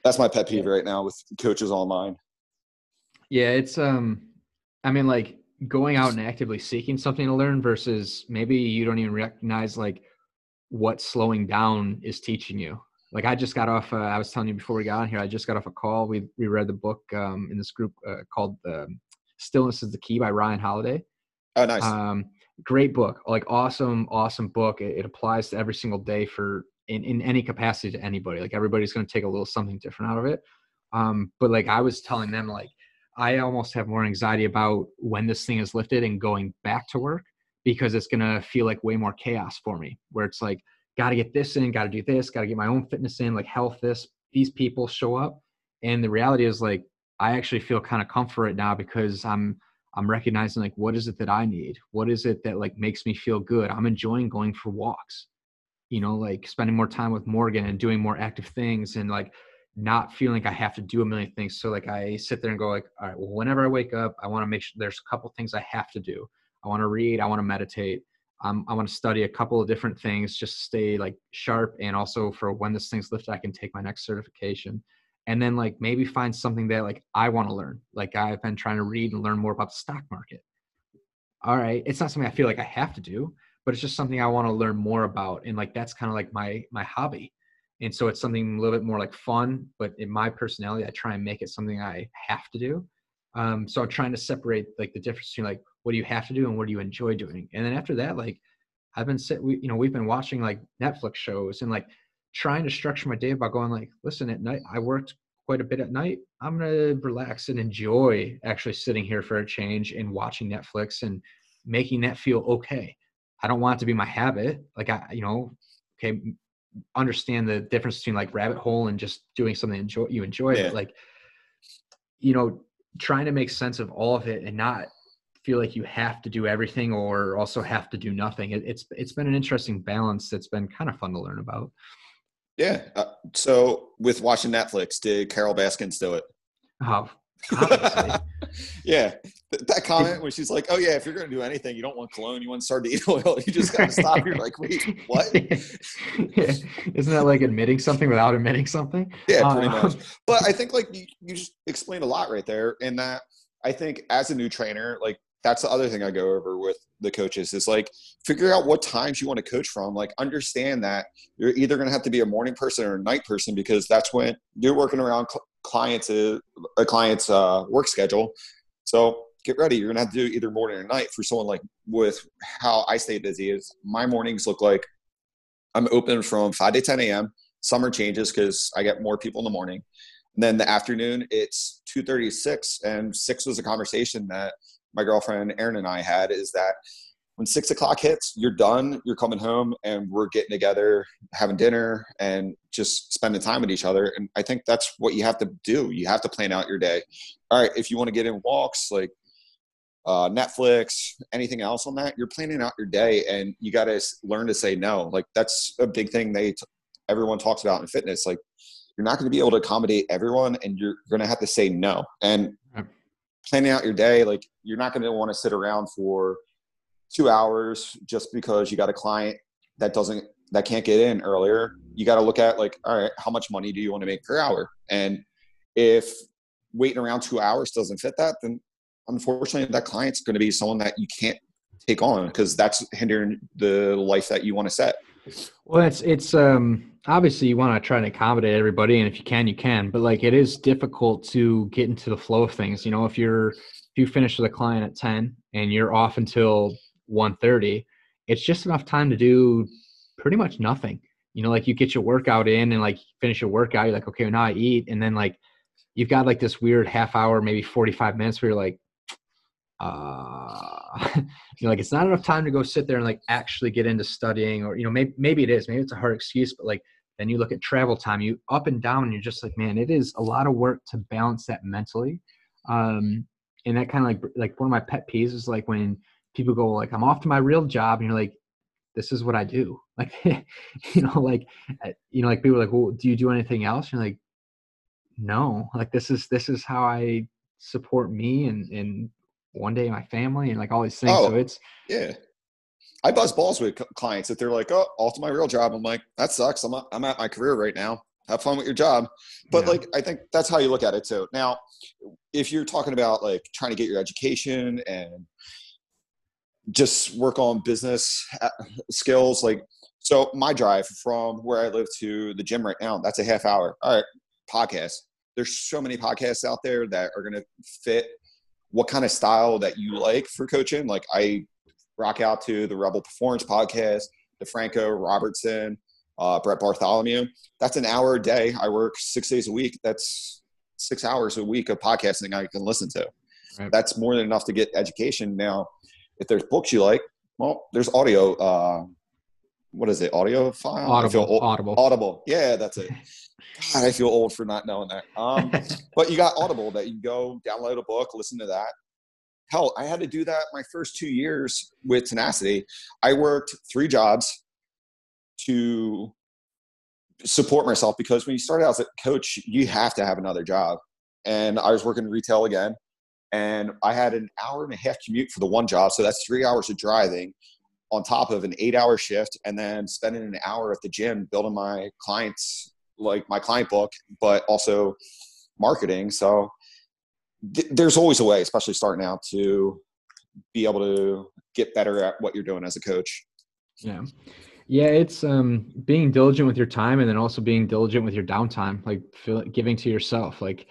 That's my pet peeve right now with coaches online. Yeah it's um I mean, like going out and actively seeking something to learn versus maybe you don't even recognize like what slowing down is teaching you. Like I just got off. Uh, I was telling you before we got on here. I just got off a call. We we read the book um, in this group uh, called um, "Stillness Is the Key" by Ryan Holiday. Oh, nice. Um, great book. Like awesome, awesome book. It, it applies to every single day for in in any capacity to anybody. Like everybody's going to take a little something different out of it. Um, but like I was telling them, like I almost have more anxiety about when this thing is lifted and going back to work because it's going to feel like way more chaos for me where it's like got to get this in got to do this got to get my own fitness in like health this these people show up. And the reality is like i actually feel kind of comfort now because i'm i'm recognizing like what is it that i need? What is it that like makes me feel good? I'm enjoying going for walks you know like spending more time with morgan and doing more active things and like not feeling like I have to do a million things. So like I sit there and go like, all right, well, whenever I wake up, I want to make sure there's a couple things I have to do. I want to read, I want to meditate. Um, I want to study a couple of different things, just stay like sharp. And also for when this thing's lifted, I can take my next certification. And then like maybe find something that like I want to learn. Like I've been trying to read and learn more about the stock market. All right. It's not something I feel like I have to do, but it's just something I want to learn more about. And like that's kind of like my my hobby and so it's something a little bit more like fun but in my personality i try and make it something i have to do. Um, so i'm trying to separate like the difference between like what do you have to do and what do you enjoy doing? And then after that like i've been sit we you know we've been watching like netflix shows and like trying to structure my day by going like listen at night i worked quite a bit at night. I'm gonna relax and enjoy actually sitting here for a change and watching netflix and making that feel okay. I don't want it to be my habit. Like i you know okay understand the difference between like rabbit hole and just doing something enjoy you enjoy yeah. it like you know trying to make sense of all of it and not feel like you have to do everything or also have to do nothing. It, it's it's been an interesting balance that's been kind of fun to learn about. Yeah uh, so with watching netflix did carol baskins do it? Oh *laughs* yeah, that comment when she's like, "Oh yeah, if you're going to do anything, you don't want cologne, you want sardine *laughs* oil. You just got to stop." You're like, "Wait, what?" *laughs* yeah. Isn't that like admitting something without admitting something? Yeah, pretty uh, much. But I think like you, you just explained a lot right there, in that I think as a new trainer, like that's the other thing I go over with the coaches is like figure out what times you want to coach from. Like understand that you're either going to have to be a morning person or a night person because that's when you're working around client's a, a client's uh, work schedule. So get ready. You're gonna have to do either morning or night. For someone like with how I stay busy is my mornings look like I'm open from five to 10 a.m. Summer changes because I get more people in the morning. And then the afternoon it's 2:36, and six was a conversation that my girlfriend Erin and I had. Is that when six o'clock hits, you're done. You're coming home, and we're getting together, having dinner, and just spending time with each other. And I think that's what you have to do. You have to plan out your day. All right, if you want to get in walks, like uh, Netflix, anything else on that, you're planning out your day, and you got to learn to say no. Like that's a big thing they t- everyone talks about in fitness. Like you're not going to be able to accommodate everyone, and you're going to have to say no. And planning out your day, like you're not going to want to sit around for two hours just because you got a client that doesn't that can't get in earlier. You got to look at like, all right, how much money do you want to make per hour? And if waiting around two hours doesn't fit that, then unfortunately that client's going to be someone that you can't take on because that's hindering the life that you want to set well it's it's um obviously you want to try and accommodate everybody and if you can you can but like it is difficult to get into the flow of things you know if you're if you finish with a client at 10 and you're off until 1.30 it's just enough time to do pretty much nothing. You know like you get your workout in and like finish your workout you're like okay well, now i eat and then like you've got like this weird half hour maybe 45 minutes where you're like uh *tsk* *laughs* you know like it's not enough time to go sit there and like actually get into studying or you know maybe maybe it is maybe it's a hard excuse but like then you look at travel time you up and down and you're just like man it is a lot of work to balance that mentally. Um and that kind of like like one of my pet peeves is like when people go like i'm off to my real job and you're like this is what i do *laughs* like you know like uh, you know like people are like well do you do anything else and you're like no like this is this is how i support me and and one day my family and like all these things. Oh, so it's yeah. I buzz balls with clients that they're like, "Oh, off to my real job." I'm like, "That sucks. I'm I'm at my career right now. Have fun with your job." But yeah. like, I think that's how you look at it too. Now, if you're talking about like trying to get your education and just work on business uh, skills, like, so my drive from where I live to the gym right now, that's a half hour. All right, podcast. There's so many podcasts out there that are going to fit what kind of style that you like for coaching. Like I rock out to the Rebel Performance podcast, DeFranco Robertson, uh, Brett Bartholomew. That's an hour a day. I work six days a week. That's six hours a week of podcasting I can listen to. Right. That's more than enough to get education. Now, if there's books you like, well, there's audio. Uh, what is it? Audio file? Audible. Audible. Audible. Yeah, that's it. *laughs* God, I feel old for not knowing that. Um, but you got Audible that you go download a book, listen to that. Hell, I had to do that my first two years with Tenacity. I worked three jobs to support myself because when you start out as a coach, you have to have another job. And I was working retail again, and I had an hour and a half commute for the one job. So that's three hours of driving on top of an eight hour shift and then spending an hour at the gym building my clients like my client book, but also marketing. So th- there's always a way, especially starting out, to be able to get better at what you're doing as a coach. Yeah. Yeah, it's um, being diligent with your time and then also being diligent with your downtime, like feel, giving to yourself. Like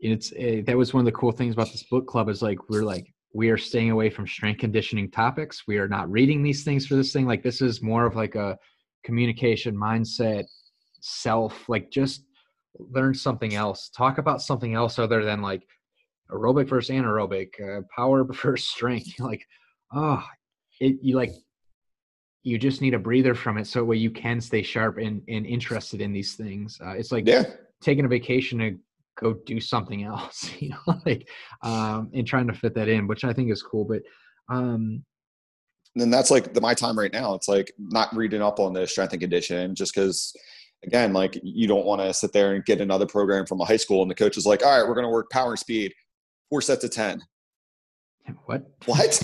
it's it, eh, that was one of the cool things about this book club is like we're like we are staying away from strength conditioning topics. We are not reading these things for this thing. Like this is more of like a communication mindset self like just learn something else talk about something else other than like aerobic versus anaerobic uh, power *laughs* versus strength *laughs* like oh it you like you just need a breather from it so way you can stay sharp and, and interested in these things uh, it's like yeah. taking a vacation to go do something *laughs* else you know *laughs* like um and trying to fit that in which i think is cool but um and that's like the, my time right now it's like not reading up on the strength and conditioning just because again, like you don't want to sit there and get another program from a high school and the coach is like, all right, we're going to work power and speed, four sets of 10. *laughs* What? What?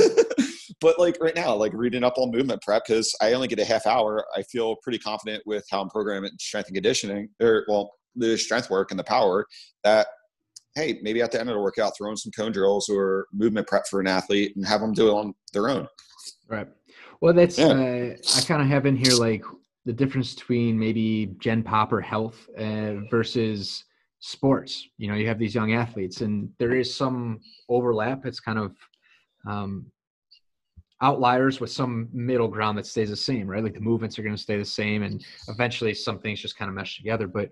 but like right now, like reading up on movement prep, because I only get a half hour, I feel pretty confident with how I'm programming strength and conditioning, or well, the strength work and the power that, hey, maybe at the end of the workout, throw in some cone drills or movement prep for an athlete and have them do it on their own. Right. Well, that's, yeah. uh, I kind of have in here like the difference between maybe Gen Pop or health uh, versus sports. You know, you have these young athletes, and there is some overlap. It's kind of um, outliers with some middle ground that stays the same, right? Like the movements are going to stay the same, and eventually some things just kind of mesh together. But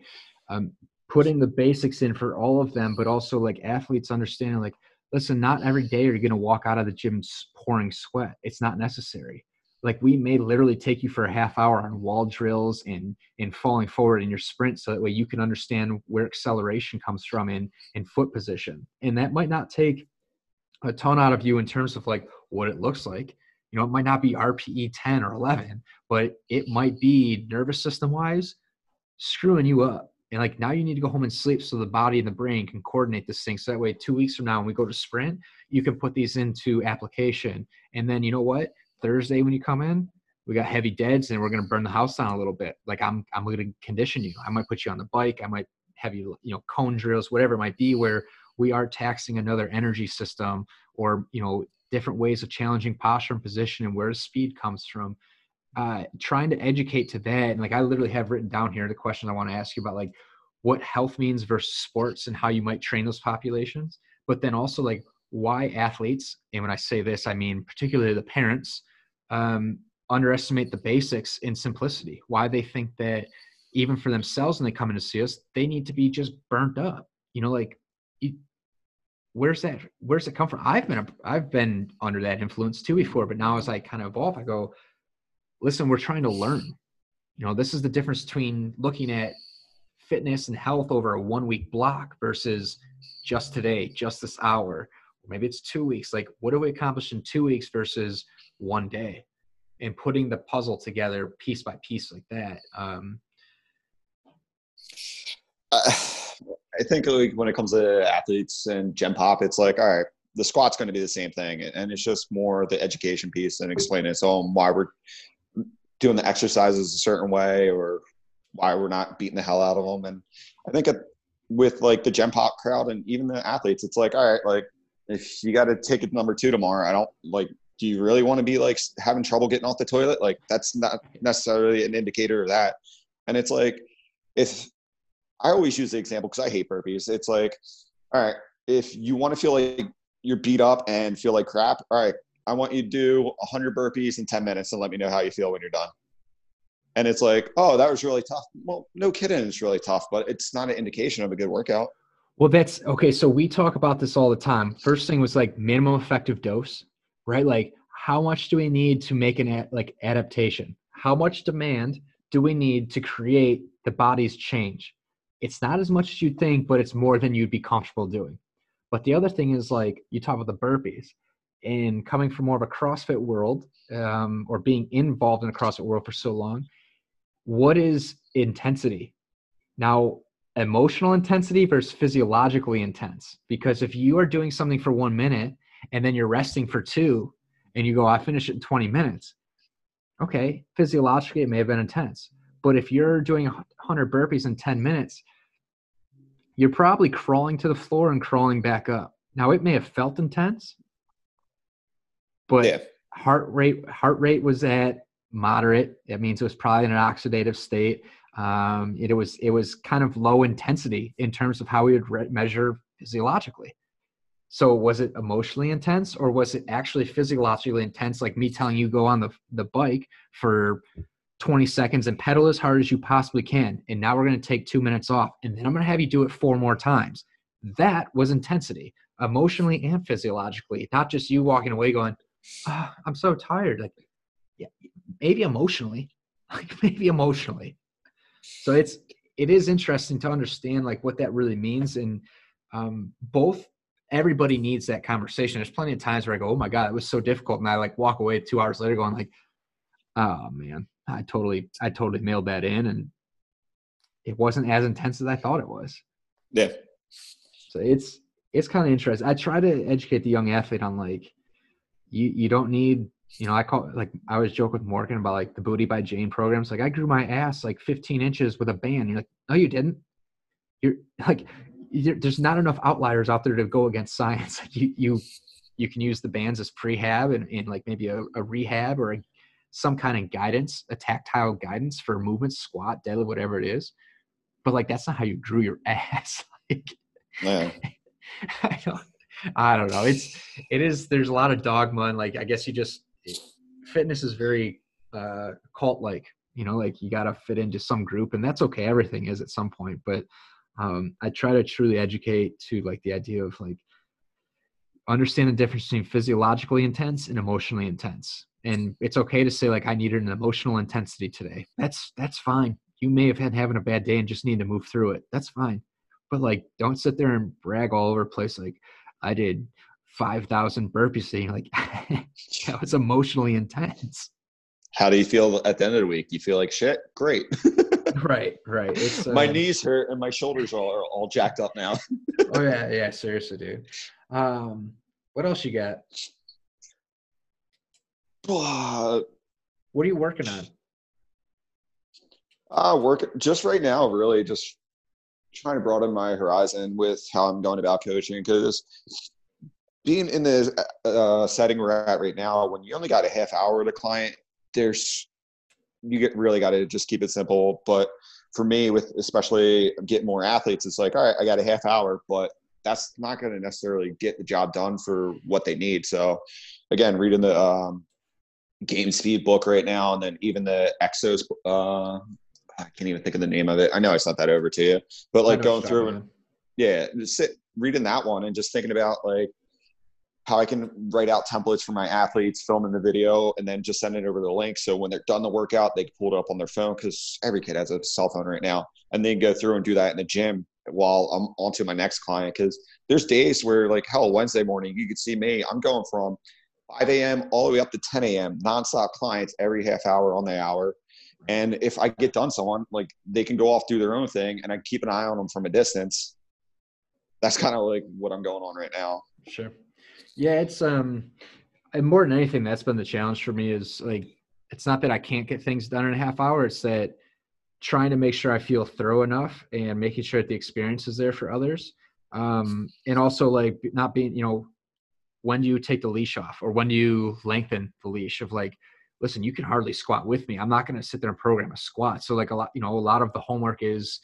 um, putting the basics in for all of them, but also like athletes understanding, like, listen, not every day are you going to walk out of the gym pouring sweat. It's not necessary. Like we may literally take you for a half hour on wall drills and and falling forward in your sprint so that way you can understand where acceleration comes from in in foot position. And that might not take a ton out of you in terms of like what it looks like. You know it might not be rpe 10 or 11 but it might be nervous system wise screwing you up and like now you need to go home and sleep so the body and the brain can coordinate this thing so that way two weeks from now when we go to sprint you can put these into application and then you know what Thursday when you come in, we got heavy deads and we're going to burn the house down a little bit. Like I'm, I'm going to condition you. I might put you on the bike. I might have you, you know, cone drills, whatever it might be, where we are taxing another energy system or, you know, different ways of challenging posture and position and where the speed comes from. Uh, trying to educate to that. And like I literally have written down here the question I want to ask you about like what health means versus sports and how you might train those populations. But then also like why athletes, and when I say this, I mean particularly the parents, um, underestimate the basics in simplicity. Why they think that even for themselves when they come in to see us, they need to be just burnt up. You know, like where's that? Where's it come from? I've been I've been under that influence too before, but now as I kind of evolve, I go, listen, we're trying to learn. You know, this is the difference between looking at fitness and health over a one week block versus just today, just this hour, maybe it's two weeks. Like, what do we accomplish in two weeks versus one day and putting the puzzle together piece by piece like that um, uh, i think like when it comes to athletes and gen pop it's like all right the squat's going to be the same thing and it's just more the education piece and explaining its own why we're doing the exercises a certain way or why we're not beating the hell out of them and i think with like the gen pop crowd and even the athletes it's like all right like if you got to take it number two tomorrow i don't like do you really want to be like having trouble getting off the toilet? Like that's not necessarily an indicator of that. And it's like, if I always use the example because I hate burpees. It's like, all right, if you want to feel like you're beat up and feel like crap, all right, I want you to do 100 burpees in 10 minutes and let me know how you feel when you're done. And it's like, oh, that was really tough. Well, no kidding, it's really tough, but it's not an indication of a good workout. Well, that's okay. So we talk about this all the time. First thing was like minimum effective dose right? Like how much do we need to make an ad, like adaptation? How much demand do we need to create the body's change? It's not as much as you'd think, but it's more than you'd be comfortable doing. But the other thing is like you talk about the burpees and coming from more of a CrossFit world um, or being involved in a CrossFit world for so long, what is intensity? Now, emotional intensity versus physiologically intense. Because if you are doing something for one minute and then you're resting for two and you go, I finish it in 20 minutes. Okay, physiologically, it may have been intense. But if you're doing 100 burpees in 10 minutes, you're probably crawling to the floor and crawling back up. Now, it may have felt intense, but yeah. heart rate heart rate was at moderate. It means it was probably in an oxidative state. Um, it, it was it was kind of low intensity in terms of how we would re- measure physiologically. So was it emotionally intense or was it actually physiologically intense, like me telling you go on the, the bike for 20 seconds and pedal as hard as you possibly can. And now we're going to take two minutes off. And then I'm going to have you do it four more times. That was intensity, emotionally and physiologically, not just you walking away going, oh, I'm so tired. Like, yeah, maybe emotionally, *laughs* like maybe emotionally. So it's, it is interesting to understand like what that really means. And um, both everybody needs that conversation. There's plenty of times where I go, "Oh my god, it was so difficult," and I like walk away two hours later going like, "Oh man, I totally, I totally mailed that in, and it wasn't as intense as I thought it was." Yeah. So it's it's kind of interesting. I try to educate the young athlete on like, you you don't need you know, I call like I was joking with Morgan about like the booty by Jane programs. Like I grew my ass like 15 inches with a band. You're like, no, you didn't. You're *laughs* like there's not enough outliers out there to go against *laughs* science. you you you can use the bands as prehab and, and like maybe a, a rehab or a, some kind of guidance, a tactile guidance for movements, squat, deadlift, whatever it is. But like that's not how you drew your *laughs* ass. like, yeah. I don't I don't know. It's it is there's a lot of dogma and like I guess you just fitness is very uh cult like, you know, like you gotta fit into some group and that's okay. Everything is at some point, but um, i try to truly educate to like the idea of like understand the difference between physiologically intense and emotionally intense and it's okay to say like i needed an emotional intensity today that's that's fine you may have had having a bad day and just need to move through it that's fine but like don't sit there and brag all over place like i did 5000 burpees today like *laughs* that was emotionally intense. How do you feel at the end of the week? You feel like shit? Great. *laughs* Right right. Uh, my knees hurt and my shoulders are, are all jacked up now. *laughs* Oh yeah yeah seriously dude. Um what else you got? Uh, *sighs* what are you working on? Uh, work just right now, really just trying to broaden my horizon with how I'm going about coaching because being in the uh, setting we're at right now, when you only got a half hour with a client, there's you get really got to just keep it simple. But for me, with especially getting more athletes, it's like, all right, I got a half hour, but that's not going to necessarily get the job done for what they need. So, again, reading the um, game speed book right now, and then even the Exos. Uh, I can't even think of the name of it. I know I sent that over to you, but like going through and yeah, sit reading that one and just thinking about like how I can write out templates for my athletes, filming the video, and then just send it over the link. So when they're done the workout, they can pull it up on their phone because every kid has a cell phone right now, and then go through and do that in the gym while I'm onto my next client. Because there's days where like hell Wednesday morning, you could see me. I'm going from 5 a.m. all the way up to 10 a.m. nonstop clients every half hour on the hour. And if I get done someone, like they can go off do their own thing and I keep an eye on them from a distance. That's kind of like what I'm going on right now. Sure. Yeah, it's um and more than anything, that's been the challenge for me is like it's not that I can't get things done in a half hour, it's that trying to make sure I feel thorough enough and making sure that the experience is there for others. Um, and also like not being, you know, when do you take the leash off or when do you lengthen the leash of like listen you can hardly squat with me. I'm not going to sit there and program a squat. So like a lot you know a lot of the homework is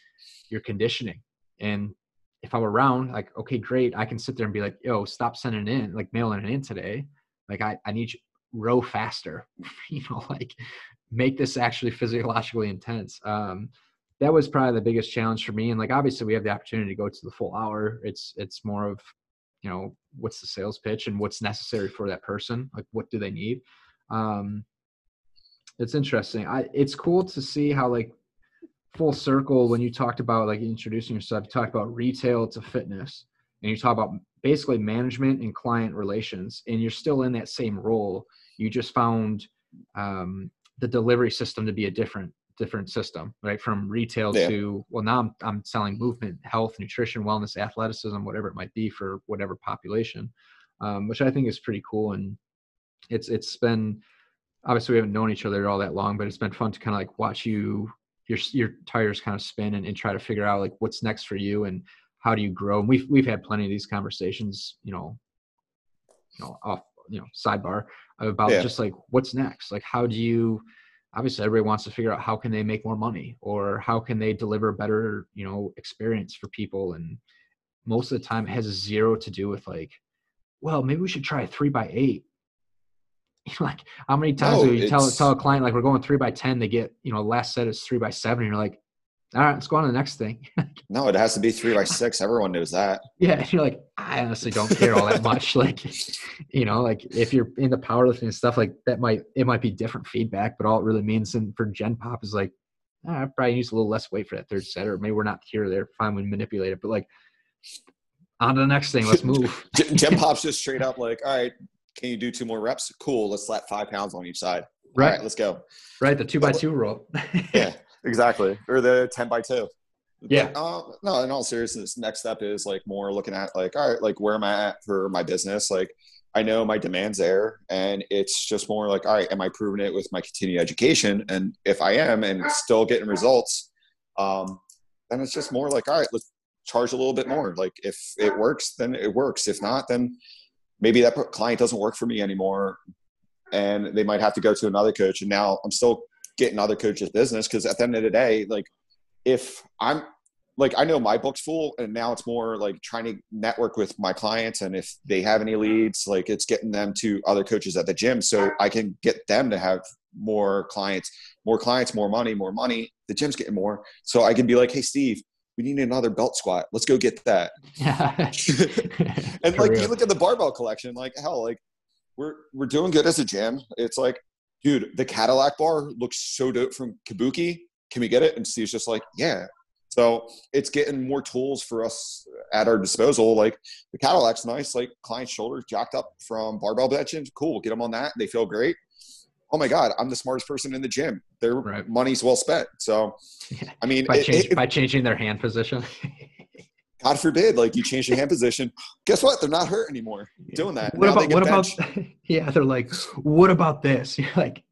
your conditioning. And if i'm around like okay great i can sit there and be like yo stop sending in like mailing it in today. Like i, I need you row faster *laughs* you know like make this actually physiologically intense. Um that was probably the biggest challenge for me. And like obviously we have the opportunity to go to the full hour. It's it's more of you know what's the sales pitch and what's necessary for that person? Like what do they need? Um it's interesting i it's cool to see how like full circle when you talked about like introducing yourself you talked about retail to fitness and you talk about basically management and client relations and you're still in that same role you just found um, the delivery system to be a different different system, right? From retail yeah. to well, now I'm I'm selling movement, health, nutrition, wellness, athleticism, whatever it might be for whatever population, um, which I think is pretty cool. And it's it's been obviously we haven't known each other all that long, but it's been fun to kind of like watch you your your tires kind of spin and, and try to figure out like what's next for you and how do you grow. And we've we've had plenty of these conversations, you know, you know off you know sidebar about yeah. just like what's next, like how do you obviously everybody wants to figure out how can they make more money or how can they deliver better you know experience for people and most of the time it has zero to do with like well maybe we should try a three by eight *laughs* like how many times no, do you tell tell a client like we're going three by ten they get you know last set is three by seven and you're like all right, let's go on to the next thing. *laughs* no, it has to be *laughs* three by six. Everyone knows that. Yeah, you're like, I honestly don't care all that much. like, you know, like if you're into powerlifting and stuff, like that might it might be different feedback, but all it really means in, for Gen Pop is like, oh, I probably use a little less weight for that third set, or maybe we're not here or there. Fine, we manipulate it, but like, on to the next thing. Let's move. Gen Pop's just straight up like, all right, can you do two more reps? Cool. Let's slap five pounds on each side. Right. All right, let's go. Right, the two by two rule. *laughs* yeah exactly. Or the 10 by 2. Yeah. But, uh, no, in all seriousness, next step is like more looking at like, all right, like where am I at for my business? Like, I know my demand's there, and it's just more like, all right, am I proving it with my continued education? And if I am, and still getting results, um, then it's just more like, all right, let's charge a little bit more. Like, if it works, then it works. If not, then maybe that client doesn't work for me anymore, and they might have to go to another coach. And now I'm still getting other coaches business because at the end of the day, like if I'm like I know my book's full and now it's more like trying to network with my clients and if they have any leads, like it's getting them to other coaches at the gym so I can get them to have more clients, more clients, more money, more money. The gym's getting more. So I can be like, hey Steve, we need another belt squat. Let's go get that. *laughs* and like real. you look at the barbell collection, like hell, like we're we're doing good as a gym. It's like dude, the Cadillac bar looks so dope from Kabuki. Can we get it? And Steve's just like, yeah. So it's getting more tools for us at our disposal. Like the Cadillac's nice, like client shoulders jacked up from barbell benching. Cool. Get them on that. They feel great. Oh my God, I'm the smartest person in the gym. Their right. money's well spent. So, *laughs* I mean, by, it, change, it, by changing their hand position. *laughs* God forbid, like you change your hand *laughs* position. Guess what? They're not hurt anymore doing that. What now about what about? Yeah, they're like, what about this? You're like,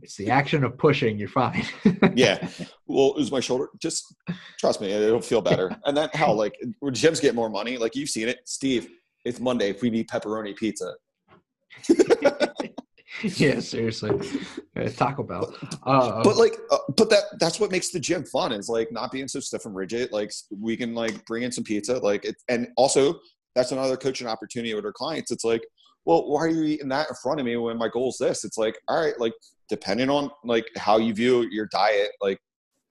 it's the action of pushing. You're fine. yeah. Well, it was my shoulder. Just trust me, it'll feel better. And then how like when gyms get more money, like you've seen it, Steve. It's Monday. If we need pepperoni pizza. *laughs* yeah, seriously, *laughs* Taco Bell. Uh, but like, uh, but that that's what makes the gym fun is like not being so stiff and rigid. Like we can like bring in some pizza, like it, and also that's another coaching opportunity with our clients. It's like, well, why are you eating that in front of me when my goal is this? It's like, all right, like depending on like how you view your diet, like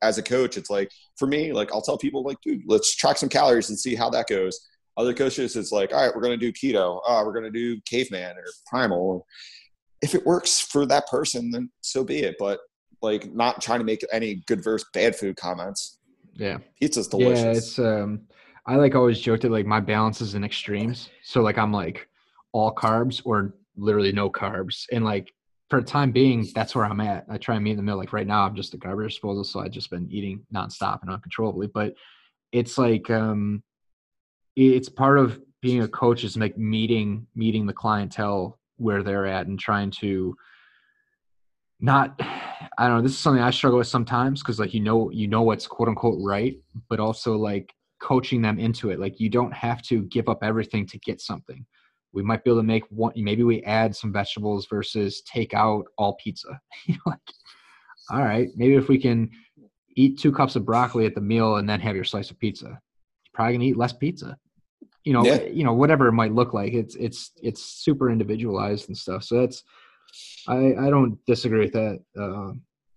as a coach, it's like for me, like I'll tell people like, dude, let's track some calories and see how that goes. Other coaches, it's like, all right, we're gonna do keto. Oh, we're gonna do caveman or primal if it works for that person, then so be it. But like not trying to make any good versus bad food comments. Yeah. Pizza's delicious. Yeah, it's um I like always joke that like my balance is in extremes. So like I'm like all carbs or literally no carbs. And like for the time being, that's where I'm at. I try and meet in the middle. Like right now I'm just a garbage disposal, so I've just been eating nonstop and uncontrollably. But it's like um it's part of being a coach is like meeting meeting the clientele where they're at and trying to not i don't know this is something i struggle with sometimes because like you know you know what's quote unquote right but also like coaching them into it. Like you don't have to give up everything to get something. We might be able to make one maybe we add some vegetables versus take out all pizza. *laughs* Like all right maybe if we can eat two cups of broccoli at the meal and then have your slice of pizza. You're probably gonna eat less pizza you know, yeah. you know, whatever it might look like. It's it's it's super individualized and stuff. So that's I I don't disagree with that. Uh,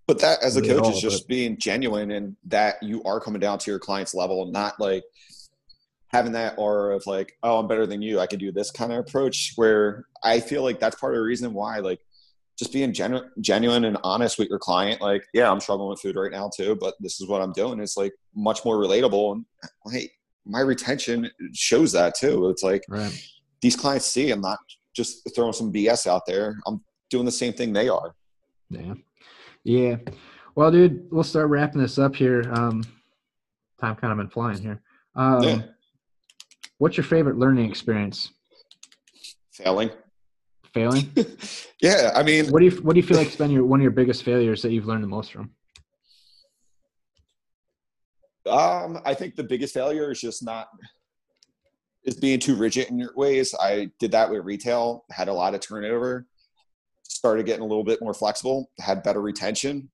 but that as a coach all, is just but, being genuine and that you are coming down to your client's level, not like having that aura of like, oh, I'm better than you. I can do this kind of approach. Where I feel like that's part of the reason why like just being genu- genuine and honest with your client like yeah i'm struggling with food right now too but this is what i'm doing it's like much more relatable and hey my retention shows that too. It's like right. these clients see I'm not just throwing some BS out there. I'm doing the same thing they are. Yeah. Yeah. Well, dude, we'll start wrapping this up here. Um, time kind of been flying here. Um, yeah. What's your favorite learning experience? Failing. Failing. *laughs* yeah, I mean, what do you what do you feel like has been your one of your biggest failures that you've learned the most from? Um, I think the biggest failure is just not is being too rigid in your ways. I did that with retail, had a lot of turnover, started getting a little bit more flexible, had better retention.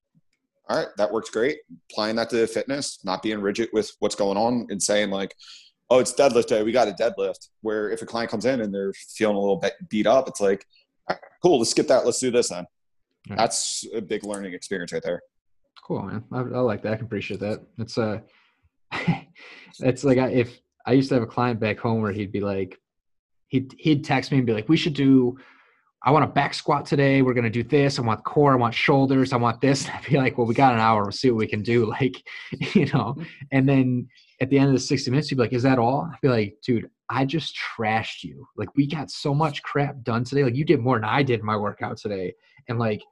All right, that works great. Applying that to fitness, not being rigid with what's going on and saying like, oh, it's deadlift day, we got a deadlift. Where if a client comes in and they're feeling a little bit beat up, it's like, right, cool, let's skip that. Let's do this then. Right. That's a big learning experience right there. Cool, man. I, I like that. I can appreciate that. It's uh it's like if I used to have a client back home where he'd be like, he'd he'd text me and be like, we should do. I want a back squat today. We're gonna do this. I want core. I want shoulders. I want this. And *laughs* I'd be like, well, we got an hour. We'll see what we can do. *laughs* Like, you know. Mm-hmm. And then at the end of the sixty minutes, he'd be like, is that all? I'd be like, dude, I just trashed you. Like, we got so much crap done today. Like, you did more than I did in my workout today, and like,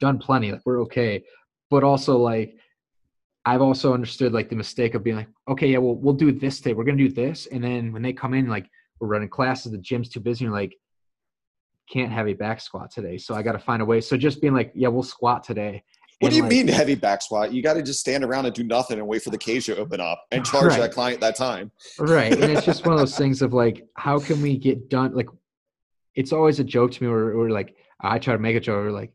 done plenty. Like, we're okay. But also, like, I've also understood like the mistake of being like, okay, yeah, well, we'll do this today. We're gonna do this, and then when they come in, like we're running classes, the gym's too busy, and like can't have a back squat today, so I got to find a way. So just being like, yeah, we'll squat today. What do you like, mean heavy back squat? You got to just stand around and do nothing and wait for the cage to open up and *laughs* charge right. that client that time. Right, and it's just one of those *laughs* things of like, how can we get done? Like, it's always a joke to me, or, or like I try to make a joke, or like,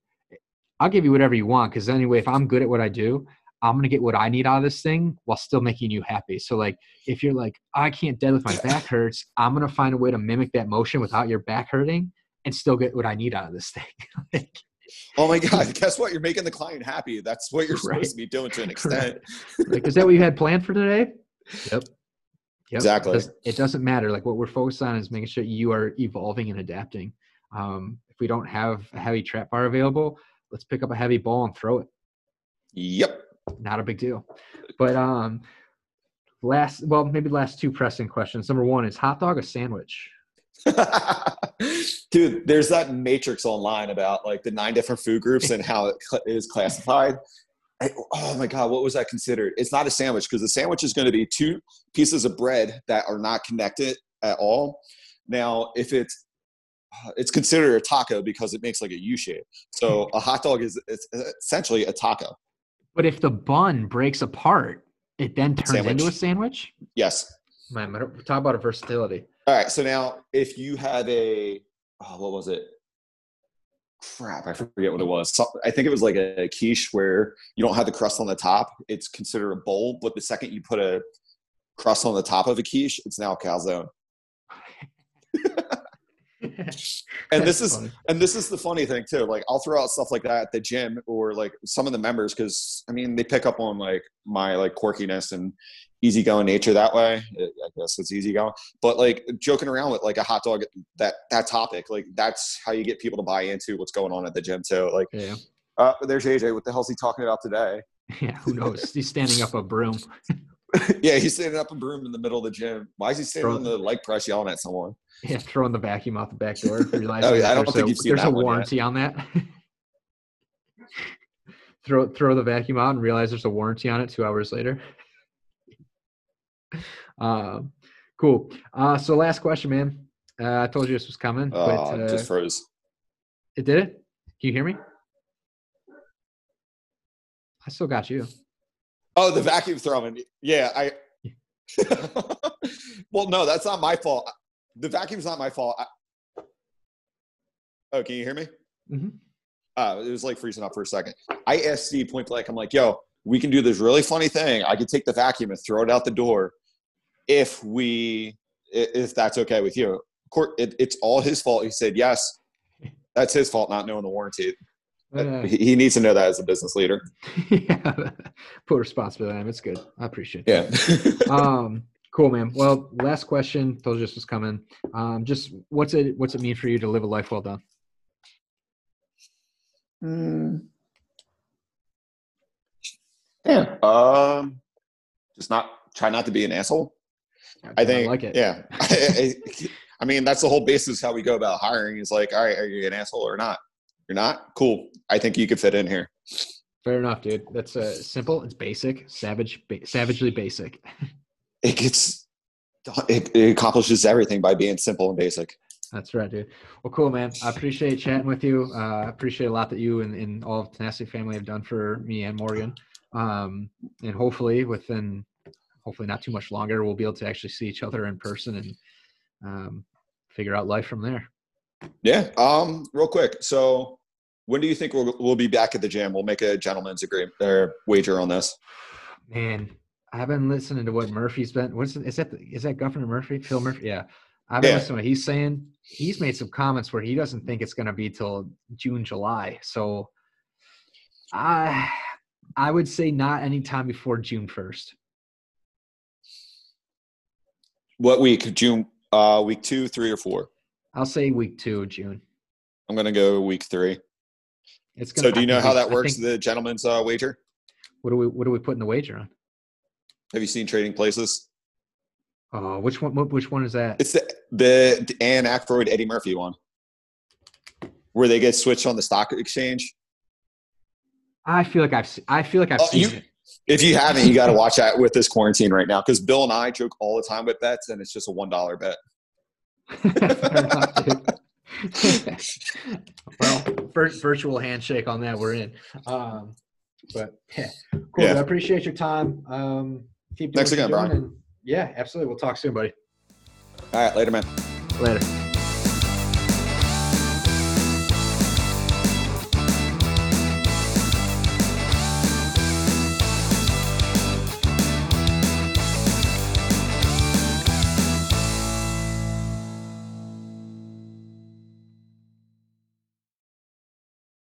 I'll give you whatever you want because anyway, if I'm good at what I do, I'm gonna get what I need out of this thing while still making you happy. So like if you're like, I can't deadlift, my back hurts, I'm gonna find a way to mimic that motion without your back hurting and still get what I need out of this thing. *laughs* oh my God, guess what? You're making the client happy. That's what you're right. supposed to be doing to an *laughs* extent. like, is that what you had planned for today? Yep. Yep. Exactly. It, it doesn't matter. Like what we're focused on is making sure you are evolving and adapting. Um, if we don't have a heavy trap bar available, let's pick up a heavy ball and throw it. Yep. Not a big deal. But um, last, well, maybe last two pressing questions. Number one is hot dog a sandwich? *laughs* Dude, there's that matrix online about like the nine different food groups and how it is classified. I, oh my god, what was that considered? It's not a sandwich because the sandwich is going to be two pieces of bread that are not connected at all. Now, if it's it's considered a taco because it makes like a U shape. So a hot dog is it's essentially a taco. But if the bun breaks apart, it then turns sandwich. into a sandwich. Yes. Man, talk about a versatility. All right. So now, if you have a, oh, what was it? Crap, I forget what it was. So, I think it was like a quiche where you don't have the crust on the top. It's considered a bowl, but the second you put a crust on the top of a quiche, it's now a calzone. *laughs* *laughs* and this is funny. and this is the funny thing too like i'll throw out stuff like that at the gym or like some of the members because i mean they pick up on like my like quirkiness and easygoing nature that way. I guess it's easygoing. But like joking around with like a hot dog that that topic like that's how you get people to buy into what's going on at the gym too. Like yeah. uh, there's aj what the hell's he talking about today? *laughs* Yeah who knows? He's standing up a broom *laughs* *laughs* yeah he's standing up a broom in the middle of the gym why is he standing on the leg press yelling at someone yeah, throwing the vacuum out the back door. *laughs* oh yeah, I don't think a, you've seen There's a warranty yet. on that. *laughs* throw throw the vacuum out and realize there's a warranty on it two hours later. Um, cool. Uh, so last question, man. Uh, I told you this was coming. Oh, but, uh, just froze. It did it. Can you hear me? I still got you. Oh, the vacuum throwing. Yeah, I. *laughs* well, no, that's not my fault the vacuum's not my fault. I, oh, can you hear me? Mm-hmm. Uh, it was like freezing up for a second. I asked Steve point blank, I'm like, yo, we can do this really funny thing. I could take the vacuum and throw it out the door if we, if that's okay with you. Court, it, it's all his fault. He said, yes, that's his fault not knowing the warranty. Uh, he, he, needs to know that as a business leader. *laughs* yeah, put responsibility on him. It's good. I appreciate it. Yeah. *laughs* um, Cool, man. Well, last question. Told you this was coming. Um, just what's it what's it mean for you to live a life well done? Mm. Yeah. Um, just not try not to be an asshole. I, I think. I like it. Yeah. *laughs* I, I, mean, that's the whole basis how we go about hiring. Is like, all right, are you an asshole or not? You're not. Cool. I think you could fit in here. Fair enough, dude. That's uh, simple. It's basic. Savage. Ba- savagely basic. *laughs* it gets it, it accomplishes everything by being simple and basic. That's right, dude. Well, cool, man. I appreciate chatting with you. Uh, I appreciate a lot that you and, and all of Tenacity family have done for me and Morgan. Um, and hopefully, within hopefully not too much longer, we'll be able to actually see each other in person and um, figure out life from there. Yeah. Um, real quick. So, when do you think we'll we'll be back at the gym? We'll make a gentleman's agreement or wager on this. Man, I've been listening to what Murphy's been. What's is that? Is that Governor Murphy? Phil Murphy? Yeah. I've been yeah. listening to what he's saying. He's made some comments where he doesn't think it's going to be till June, July. So, I I would say not anytime before June first. What week? June? Uh, week two, three, or four? I'll say week two, June. I'm going to go week three. It's so. Do you know how that works? Think, the gentleman's uh, wager. What do we What do we put in the wager on? Have you seen Trading Places? Uh, which one? Which one is that? It's the the, the Dan Aykroyd Eddie Murphy one, where they get switched on the stock exchange. I feel like I've I feel like I've oh, seen you, it. If you haven't, you got to watch that with this quarantine right now because Bill and I joke all the time with bets, and it's just a one dollar bet. *laughs* *laughs* well, first virtual handshake on that. We're in. Um, but yeah, cool. Yeah. I appreciate your time. Um, keep doing Thanks again, Brian. Yeah, absolutely. We'll talk soon, buddy. All right, later, man. Later.